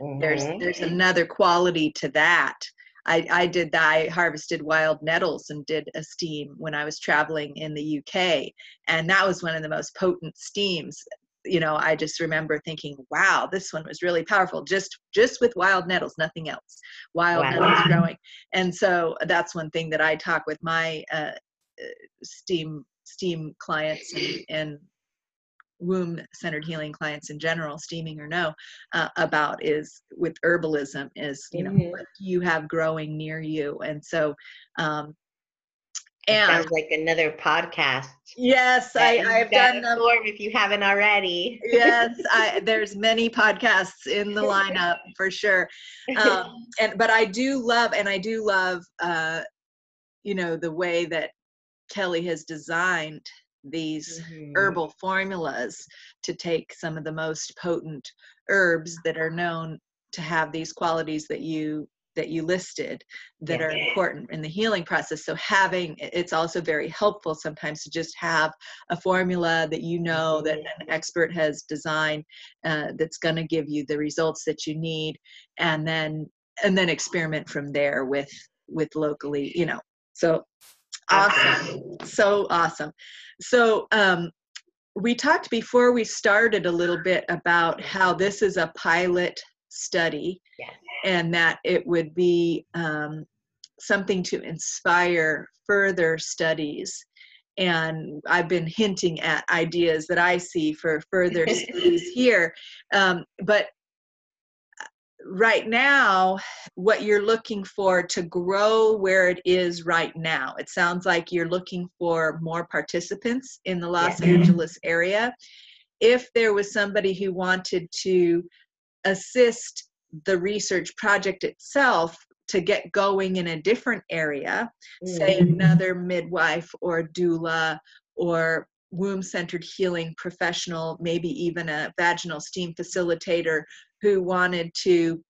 Mm-hmm. There's there's another quality to that. I, I did that. I harvested wild nettles and did a steam when I was traveling in the UK, and that was one of the most potent steams you know i just remember thinking wow this one was really powerful just just with wild nettles nothing else wild wow. nettles growing and so that's one thing that i talk with my uh, uh steam steam clients and, and womb centered healing clients in general steaming or no uh, about is with herbalism is you know mm-hmm. what you have growing near you and so um,
and sounds like another podcast.
Yes, I, I've done them.
if you haven't already.
yes, I, there's many podcasts in the lineup for sure. Um, and but I do love, and I do love, uh, you know, the way that Kelly has designed these mm-hmm. herbal formulas to take some of the most potent herbs that are known to have these qualities that you that you listed that yeah. are important in the healing process. So having it's also very helpful sometimes to just have a formula that you know that an expert has designed uh, that's going to give you the results that you need and then and then experiment from there with with locally you know. So awesome. So awesome. So um we talked before we started a little bit about how this is a pilot study and that it would be um, something to inspire further studies. And I've been hinting at ideas that I see for further studies here. Um, but uh, right now, what you're looking for to grow where it is right now, it sounds like you're looking for more participants in the Los yeah. Angeles area. If there was somebody who wanted to assist the research project itself to get going in a different area, mm. say another midwife or doula or womb centered healing professional, maybe even a vaginal steam facilitator who wanted to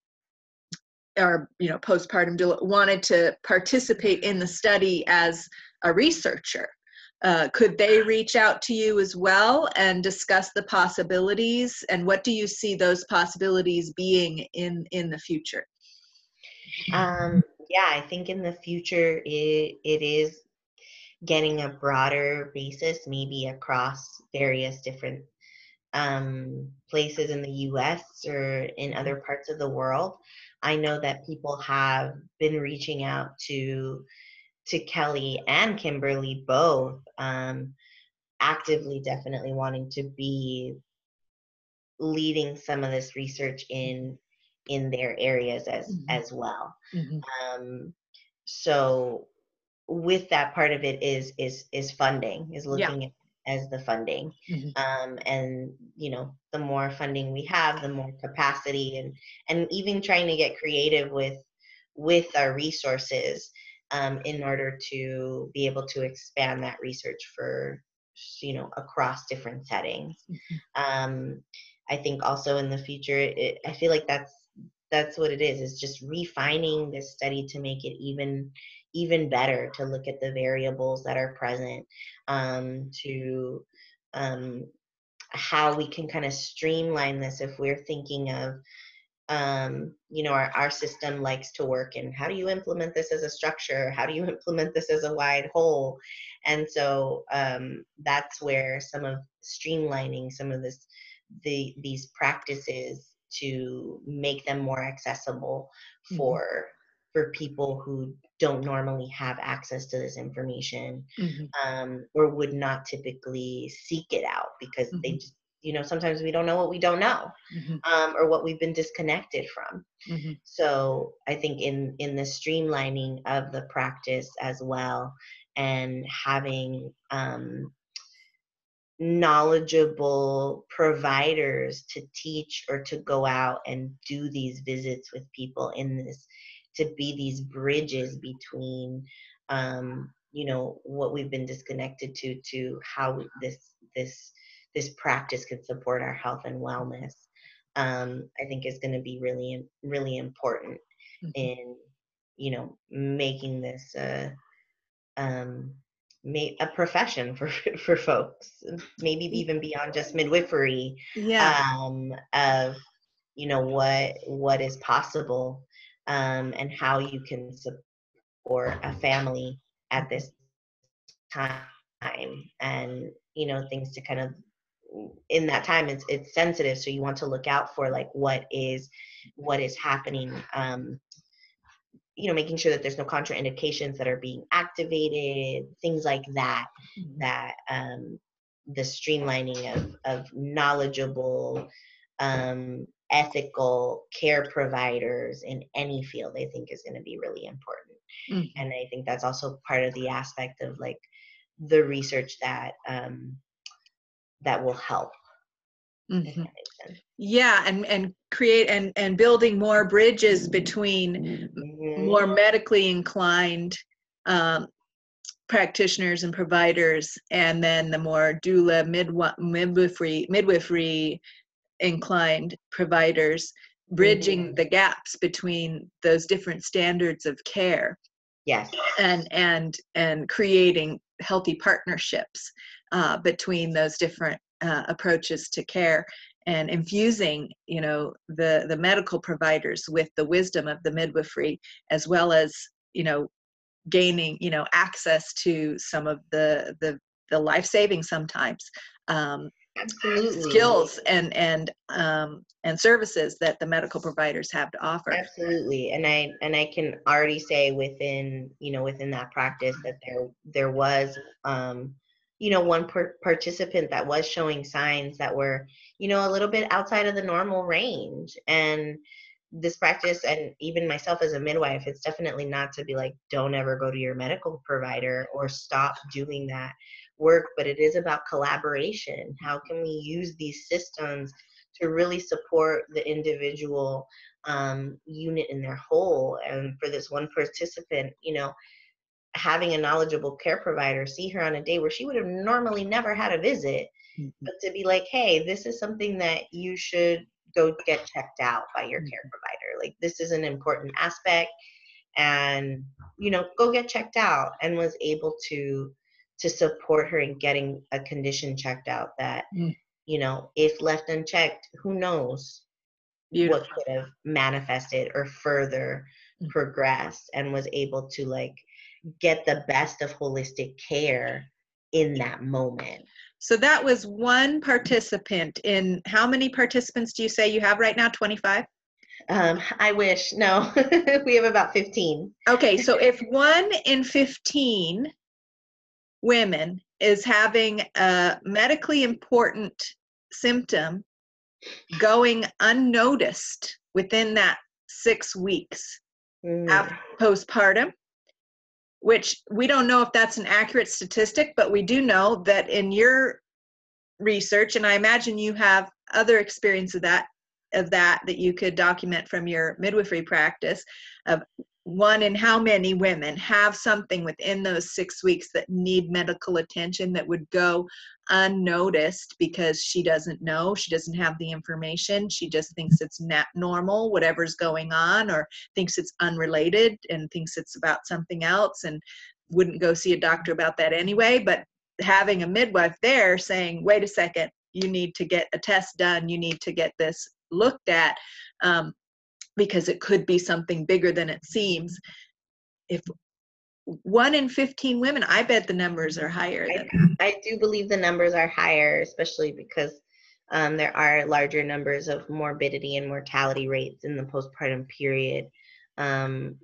or you know postpartum doula wanted to participate in the study as a researcher uh, could they reach out to you as well and discuss the possibilities? And what do you see those possibilities being in in the future?
Um, yeah i think in the future it, it is getting a broader basis maybe across various different um, places in the US or in other parts of the world. I know that people have been reaching out to to Kelly and Kimberly both um, actively definitely wanting to be leading some of this research in in their areas as
Mhm.
as well
Mhm.
um so with that part of it is is is funding is
Yeah.
looking at as the funding
Mhm.
um and you know the more funding we have the more capacity and and even trying to get creative with with our resources um in order to be able to expand that research for you know across different settings
Mhm.
um i think also in the future it, i feel like that's that's what it is is just refining this study to make it even even better to look at the variables that are present um, to um, how we can kind of streamline this if we're thinking of um, you know our, our system likes to work and how do you implement this as a structure how do you implement this as a wide whole and so um, that's where some of streamlining some of this the these practices to make them more accessible
Mhm.
for for people who don't normally have access to this information
Mhm.
um, or would not typically seek it out because they
Mhm.
just you know sometimes we don't know what we don't know
Mhm.
um, or what we've been disconnected from
Mhm.
so i think in in the streamlining of the practice as well and having um, knowledgeable providers to teach or to go out and do these visits with people in this to be these bridges between um, you know what we've been disconnected to to how this this this practice can support our health and wellness um, i think is going to be really really important
Mhm.
in you know making this uh, um, a profession for for folks, maybe even beyond just midwifery.
Yeah.
Um, of you know what what is possible, um, and how you can support a family at this time, and you know things to kind of in that time it's it's sensitive so you want to look out for like what is what is happening um you know making sure that there's no contraindications that are being activated things like that
Mhm.
that um, the streamlining of, of knowledgeable um, ethical care providers in any field i think is going to be really important
Mhm.
and i think that's also part of the aspect of like the research that um, that will help if
Mhm.
that makes sense.
Yeah, and and create and and building more bridges between
Mhm.
more medically inclined um, practitioners and providers, and then the more doula midwi- midwifery midwifery inclined providers, bridging the gaps between those different standards of care
yes
and and and creating healthy partnerships uh, between those different uh, approaches to care and infusing you know the the medical providers with the wisdom of the midwifery as well as you know gaining you know access to some of the the the life saving sometimes um,
absolutely.
skills and and um, and services that the medical providers have to offer.
Absolutely and i and i can already say within you know within that practice that there there was um you know one per- participant that was showing signs that were you know a little bit outside of the normal range and this practice and even myself as a midwife it's definitely not to be like don't ever go to your medical provider or stop doing that work but it is about collaboration how can we use these systems to really support the individual um, unit in their whole. And for this one participant, you know, having a knowledgeable care provider see her on a day where she would have normally never had a visit,
Mhm.
but to be like, hey, this is something that you should go get checked out by your care provider. Like, this is an important aspect. And, you know, go get checked out and was able to to support her in getting a condition checked out that
Mm.
you know if left unchecked who knows
Beautiful.
what could have manifested or further
Mm.
progressed and was able to like get the best of holistic care in that moment.
So that was one participant in how many participants do you say you have right now? 25?
Um, I wish. No, we have about 15.
Okay, so if one in 15 women is having a medically important symptom going unnoticed within that six weeks
Mm.
postpartum, which we don't know if that's an accurate statistic, but we do know that in your research, and I imagine you have other experience of that of that that you could document from your midwifery practice of one in how many women have something within those six weeks that need medical attention that would go unnoticed because she doesn't know she doesn't have the information she just thinks it's not normal whatever's going on or thinks it's unrelated and thinks it's about something else and wouldn't go see a doctor about that anyway. But having a midwife there saying wait a second you need to get a test done you need to get this looked at um, because it could be something bigger than it seems if one in 15 women i bet the numbers are higher than
I do believe the numbers are higher, especially because um, there are larger numbers of morbidity and mortality rates in the postpartum period um,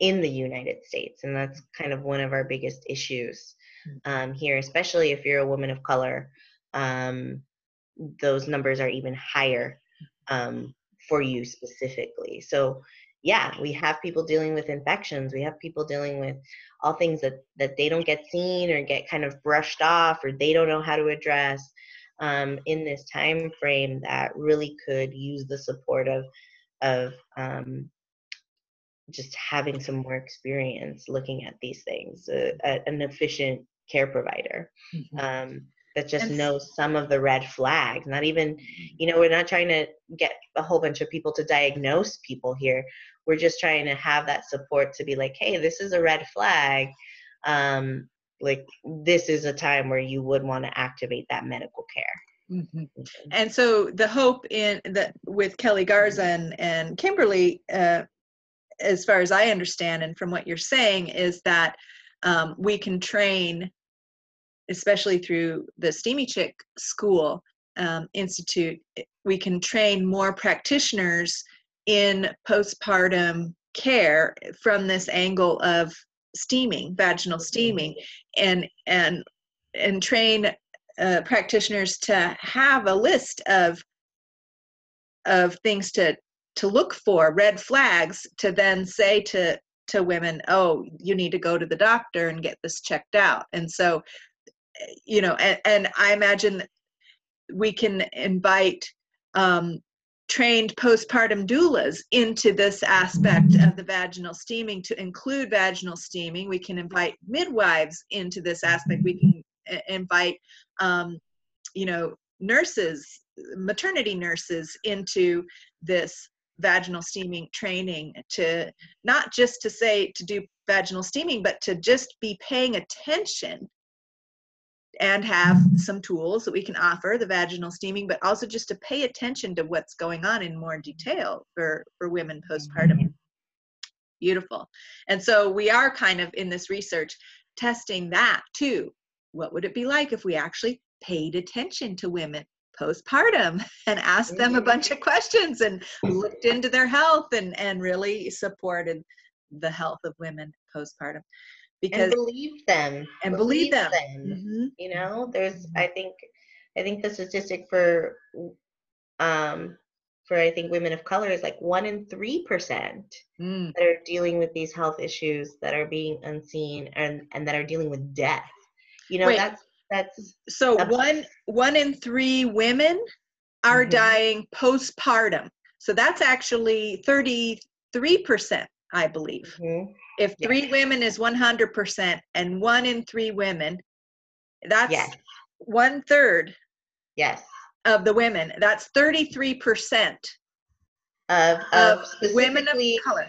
in the United States. And that's kind of one of our biggest issues um, here, especially if you're a woman of color. Um, those numbers are even higher um, for you specifically. So, yeah, we have people dealing with infections. We have people dealing with all things that that they don't get seen or get kind of brushed off or they don't know how to address um, in this time frame that really could use the support of of um, just having some more experience looking at these things uh, an efficient care provider um, that just
And
knows some of the red flags not even you know we're not trying to get a whole bunch of people to diagnose people here. We're just trying to have that support to be like hey this is a red flag. Um like this is a time where you would want to activate that medical care.
Mhm. and so the hope in that with kelly garza and, and kimberly uh, as far as i understand and from what you're saying is that um, we can train especially through the steamy chick school um, institute we can train more practitioners in postpartum care from this angle of steaming vaginal steaming and and and train uh, practitioners to have a list of of things to to look for red flags to then say to to women oh you need to go to the doctor and get this checked out. And so eh, you know and, and i imagine we can invite um, trained postpartum doulas into this aspect of the vaginal steaming to include vaginal steaming. We can invite midwives into this aspect. We can uh, invite um, you know nurses maternity nurses into this vaginal steaming training to not just to say to do vaginal steaming but to just be paying attention and have some tools that we can offer the vaginal steaming but also just to pay attention to what's going on in more detail for for women postpartum. Mm-hmm. Beautiful. And so we are kind of in this research testing that too. What would it be like if we actually paid attention to women postpartum and asked them a bunch of mm-hmm. questions and looked into their health and and really supported the health of women postpartum
and
because
believe them
and believe them
them.
Mhm.
you know there's i think i think the statistic for um for i think women of color is like one in three percent
Mm.
that are dealing with these health issues that are being unseen and and that are dealing with death you know
Wait.
that's that's
so one one in three women are
Mhm.
dying postpartum so that's actually 33% i believe.
Mhm,
if three women is 100% and one in three women that's
yes.
one third
yes.
of the women. That's 33%
of
of
of
women of color.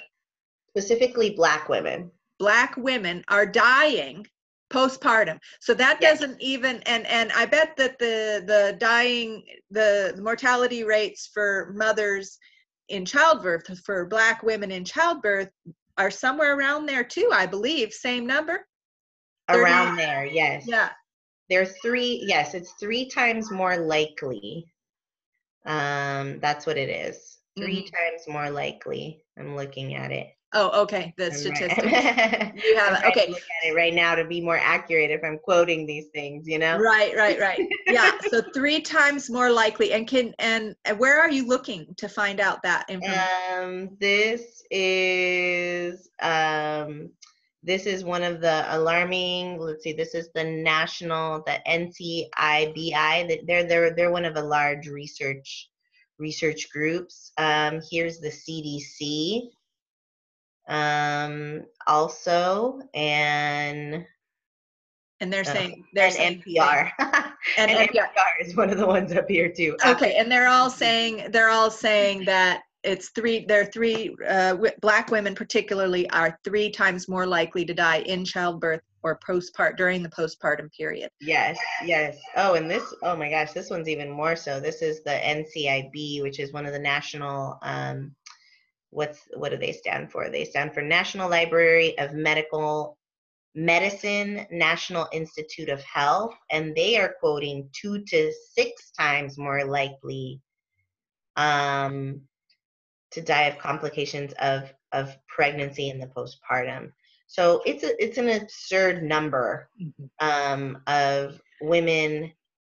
specifically black women.
Black women are dying postpartum. So that
Yes.
doesn't even and and i bet that the the dying the mortality rates for mothers in childbirth for black women in childbirth are somewhere around there too i believe same number 30
around there yes
yeah
they're three. Yes, it's three times more likely. Um, that's what it is. 3 times more likely. I'm looking at it.
Oh, okay. The statistics.
Right.
You have it. Okay.
Look at it right now to be more accurate if I'm quoting these things. You know.
Right, right, right. Yeah. So three times more likely. And can and and where are you looking to find out that information?
Um, this is um, this is one of the alarming. Let's see. This is the national, the NCIBI. That they're they're they're one of the large research research groups. Um, here's the CDC. Um, also, and
and they're
uh,
saying they're
and
saying
NPR.
and
and
NPR.
NPR is one of the ones up here too.
Okay, and they're all saying they're all saying that it's three. There are three uh, w- black women, particularly, are three times more likely to die in childbirth or postpart during the postpartum period.
Yes, yes. Oh, and this, oh my gosh, this one's even more so. This is the NCIB, which is one of the national, um, what's, what do they stand for? They stand for National Library of Medical Medicine, National Institute of Health, and they are quoting two to six times more likely um, to die of complications of, of pregnancy in the postpartum. So it's a, it's an absurd number um, of women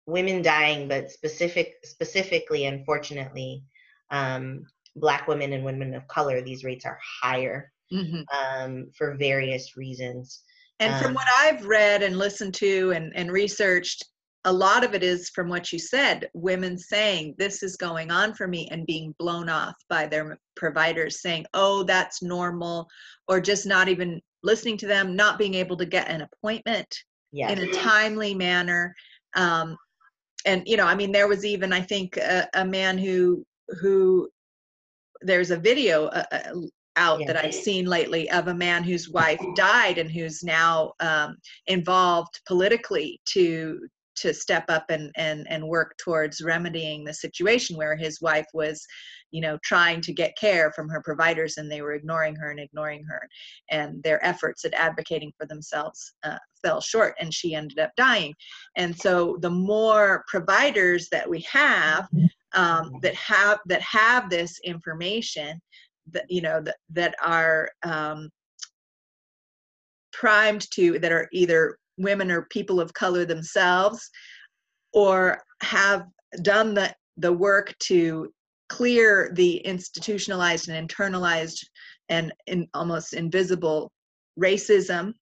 women dying, but specific specifically, unfortunately, um, Black women and women of color. These rates are higher
Mhm.
um, for various reasons.
And from
Um,
what I've read and listened to and, and researched, a lot of it is from what you said women saying, This is going on for me, and being blown off by their providers saying, Oh, that's normal, or just not even listening to them, not being able to get an appointment
Yes.
in a timely manner. Um, and, you know, I mean, there was even, I think, a, a man who, who, there's a video uh, uh, out
Yeah.
that I've seen lately of a man whose wife died and who's now um, involved politically to to step up and and and work towards remedying the situation where his wife was you know trying to get care from her providers and they were ignoring her and ignoring her. And their efforts at advocating for themselves uh, fell short and she ended up dying. And so the more providers that we have um, that have that have this information that you know that, that are um, primed to that are either women or people of color themselves or have done the the work to clear the institutionalized and internalized and in almost invisible racism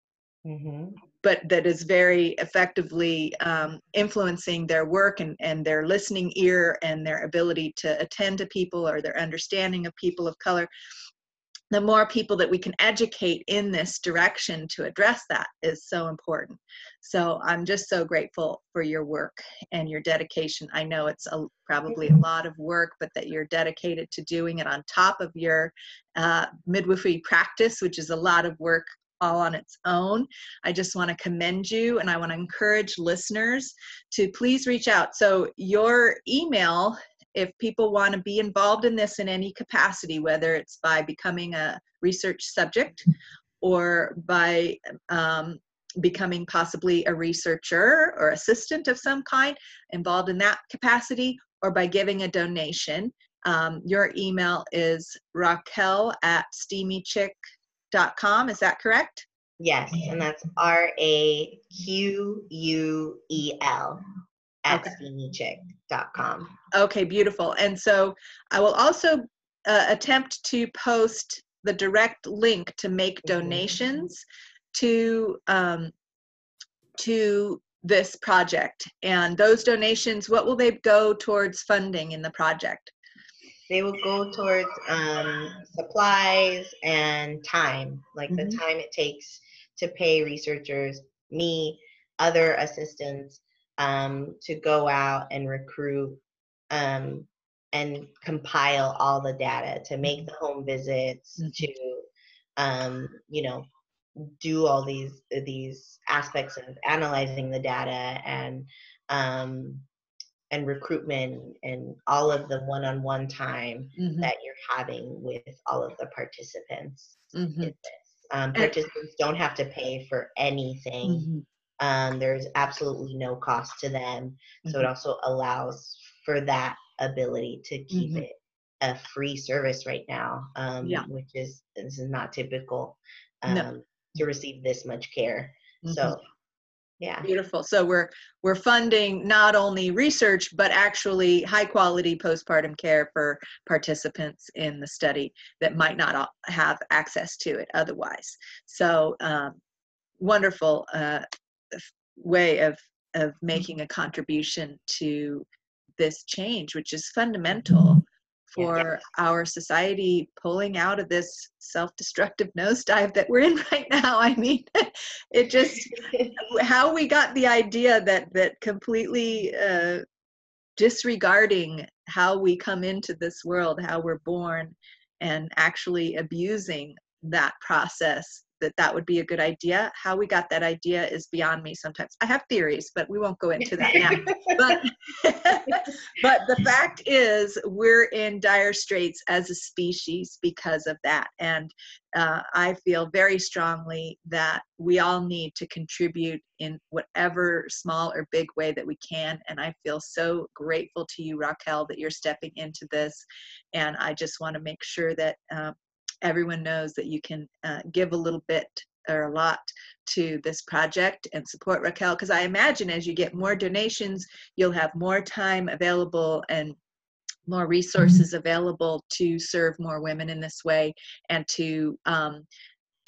hmm
but that is very effectively um, influencing their work and, and their listening ear and their ability to attend to people or their understanding of people of color the more people that we can educate in this direction to address that is so important. So i'm just so grateful for your work and your dedication. I know it's a, probably a lot of work but that you're dedicated to doing it on top of your uh, midwifery practice which is a lot of work all on its own. I just want to commend you and I want to encourage listeners to please reach out. So, your email, if people want to be involved in this in any capacity, whether it's by becoming a research subject or by um, becoming possibly a researcher or assistant of some kind, involved in that capacity, or by giving a donation. Um, your email is raquel at steamychick.com. Is that correct?
Yes, and that's R A Q U E L at
Okay.
steamychick.com.
Okay, beautiful. And so I will also uh, attempt to post the direct link to make
Mhm.
donations to um, to this project. And those donations, what will they go towards funding in the project?
They will go towards um, supplies and time, like
Mhm.
the time it takes to pay researchers, me, other assistants, um, to go out and recruit um, and compile all the data, to make the home visits,
Mhm.
to um, you know do all these these aspects of analyzing the data and um, and recruitment and all of the one-on-one time
Mhm,
that you're having with all of the participants.
mhm,
this. Um, participants don't have to pay for anything
mhm.
Um, there's absolutely no cost to them. So it
Mhm.
also allows for that ability to keep
Mhm.
it a free service right now, um,
Yeah.
which is this is not typical
No.
um, to receive this much care. So, yeah,
Beautiful. So we're we're funding not only research but actually high quality postpartum care for participants in the study that might not have access to it otherwise. So um, wonderful uh, way of of making a contribution to this change, which is fundamental
Yeah.
for our society pulling out of this self-destructive nosedive that we're in right now. I mean, it just how we got the idea that that completely uh, disregarding how we come into this world, how we're born, and actually abusing that process that that would be a good idea. How we got that idea is beyond me sometimes. I have theories, but we won't go into that now. but but the fact is we're in dire straits as a species because of that and uh, i feel very strongly that we all need to contribute in whatever small or big way that we can and i feel so grateful to you raquel that you're stepping into this and i just want to make sure that um, everyone knows that you can uh, give a little bit or a lot to this project and support Raquel because I imagine as you get more donations, you'll have more time available and more resources available to serve more women in this way and to um,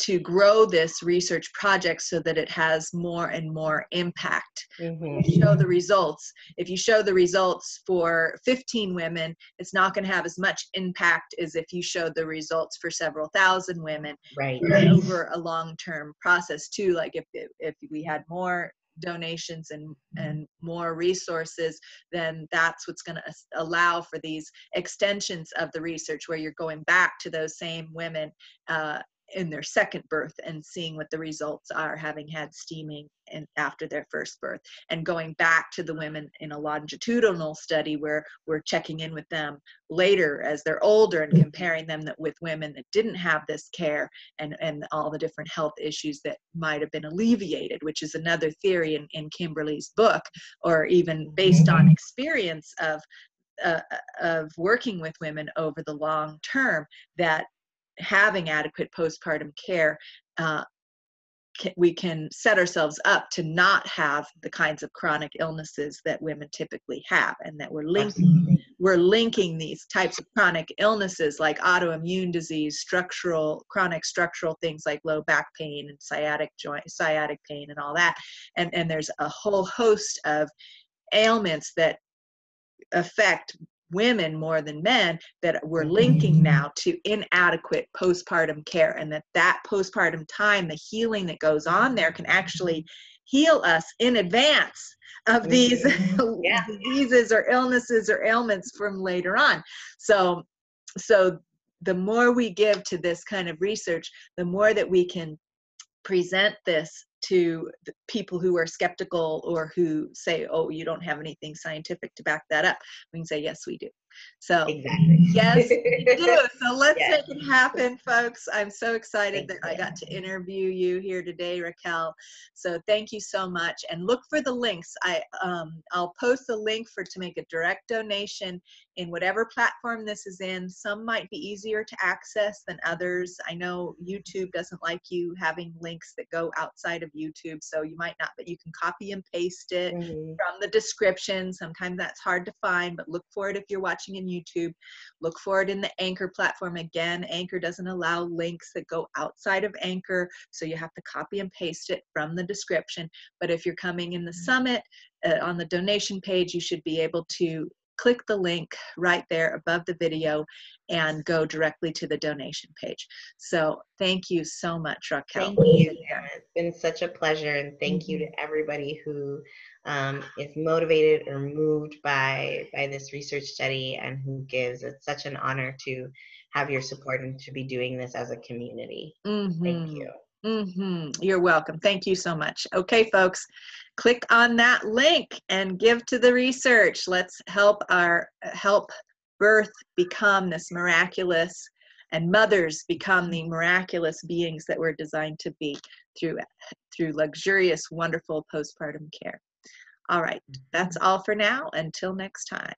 to grow this research project so that it has more and more impact
Mhm.
you show the results if you show the results for 15 women it's not going to have as much impact as if you showed the results for several thousand women
right.
over a long-term process too like if if we had more donations and and more resources then that's what's going to allow for these extensions of the research where you're going back to those same women uh, in their second birth and seeing what the results are having had steaming and after their first birth. And going back to the women in a longitudinal study where we're checking in with them later as they're older and comparing them that, with women that didn't have this care and and all the different health issues that might have been alleviated which is another theory in, in kimberly's book or even based on experience of uh, of working with women over the long term that having adequate postpartum care uh, we can set ourselves up to not have the kinds of chronic illnesses that women typically have and that we're linking
Absolutely.
we're linking these types of chronic illnesses like autoimmune disease structural chronic structural things like low back pain and sciatic joint sciatic pain and all that and and there's a whole host of ailments that affect women more than men that we're mm-hmm. linking now to inadequate postpartum care and that that postpartum time the healing that goes on there can actually heal us in advance of mm-hmm. these
Yeah.
diseases or illnesses or ailments from later on. So so the more we give to this kind of research the more that we can present this to the people who are skeptical or who say, oh, you don't have anything scientific to back that up. We can say, yes, we do. So,
Exactly.
yes, we do. So let's
Yes.
make it happen, folks. I'm so excited
Thank
that I got to interview you here today, Raquel. So thank you so much. And look for the links. I um, I'll post the link for to make a direct donation in whatever platform this is in. Some might be easier to access than others. I know YouTube doesn't like you having links that go outside of YouTube, so you might not, but you can copy and paste it
Mhm.
from the description. Sometimes that's hard to find, but look for it if you're watching in YouTube. Look for it in the Anchor platform. Again, Anchor doesn't allow links that go outside of Anchor, so you have to copy and paste it from the description. But if you're coming in the summit uh, on the donation page, you should be able to click the link right there above the video and go directly to the donation page. So thank you so much, Raquel.
Thank you. It's been such a pleasure, and thank you
Mm-hmm.
to everybody who um, is motivated or moved by by this research study and who gives. It's such an honor to have your support and to be doing this as a community. Thank
Mhm.
you.
Hmm You're welcome. Thank you so much. Okay, folks, click on that link and give to the research. Let's help our help birth become this miraculous and mothers become the miraculous beings that we're designed to be through through luxurious wonderful postpartum care all right that's all for now until next time